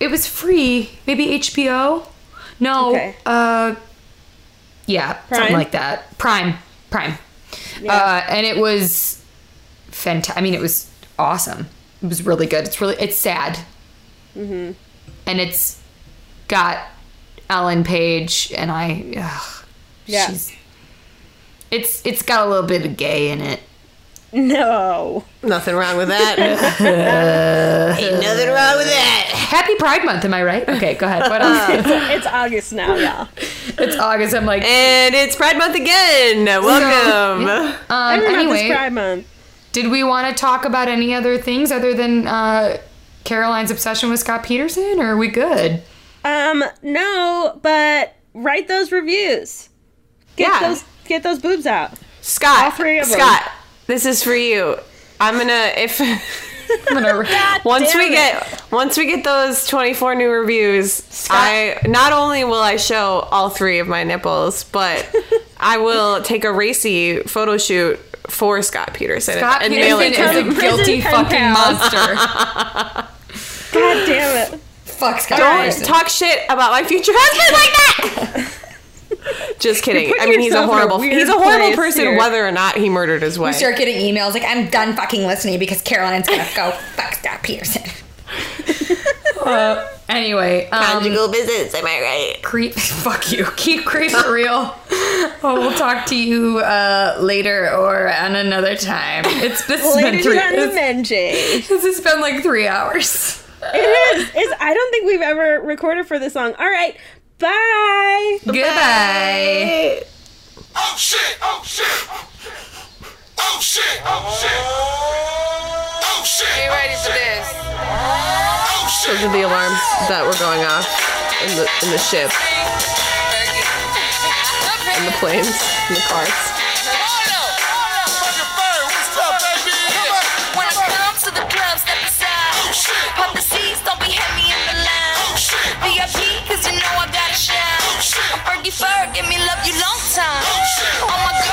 it was free. Maybe HBO. No. Okay. Uh, yeah, something like that. Prime, Prime. Uh, and it was fantastic. I mean, it was awesome. It was really good. It's really it's sad. Mm-hmm. And it's got Ellen Page and I. Ugh, Yeah. She's, it's it's got a little bit of gay in it. it? No. Nothing wrong with that. [laughs] Ain't nothing wrong with that. Happy Pride Month, am I right? Okay, go ahead. What else? [laughs] It's August now, y'all. It's August. I'm like, And it's Pride Month again. Welcome. [laughs] um, Every month is anyway, Pride Month. did we want to talk about any other things other than uh, Caroline's obsession with Scott Peterson, or are we good? Um, no, but write those reviews. Get Yeah. those get those boobs out. Scott. All three of them. Scott, this is for you. I'm gonna if I'm [laughs] gonna. [laughs] once we it. get once we get those 24 new reviews, I not only will I show all three of my nipples, but [laughs] I will take a racy photo shoot for Scott Peterson Scott and mail it Peterson to is him. a guilty fucking pal. monster. God damn it. Fuck Scott Don't Peterson. talk shit about my future husband like that. [laughs] Just kidding. I mean, he's a yourself in a horrible he's a horrible person here. whether or not he murdered his wife. start getting emails like I'm done fucking listening because Caroline's gonna go fuck Scott Peterson. [laughs] Anyway, um, Conjugal visits, am I right? creep. [laughs] Fuck you. Keep creep for real. [laughs] oh, we'll talk to you uh, later or on another time. It's this has been three. on This, this has been like three hours. It is. It's, I don't think we've ever recorded for this long. All right. Bye. Goodbye. Oh shit! Oh shit! Oh shit! Oh shit! Oh shit! Get ready for this. Oh shit! Those are the alarms that were going off in the in the ship, in the planes, in the cars. Fergie Ferg, give me love you long time. Oh my God.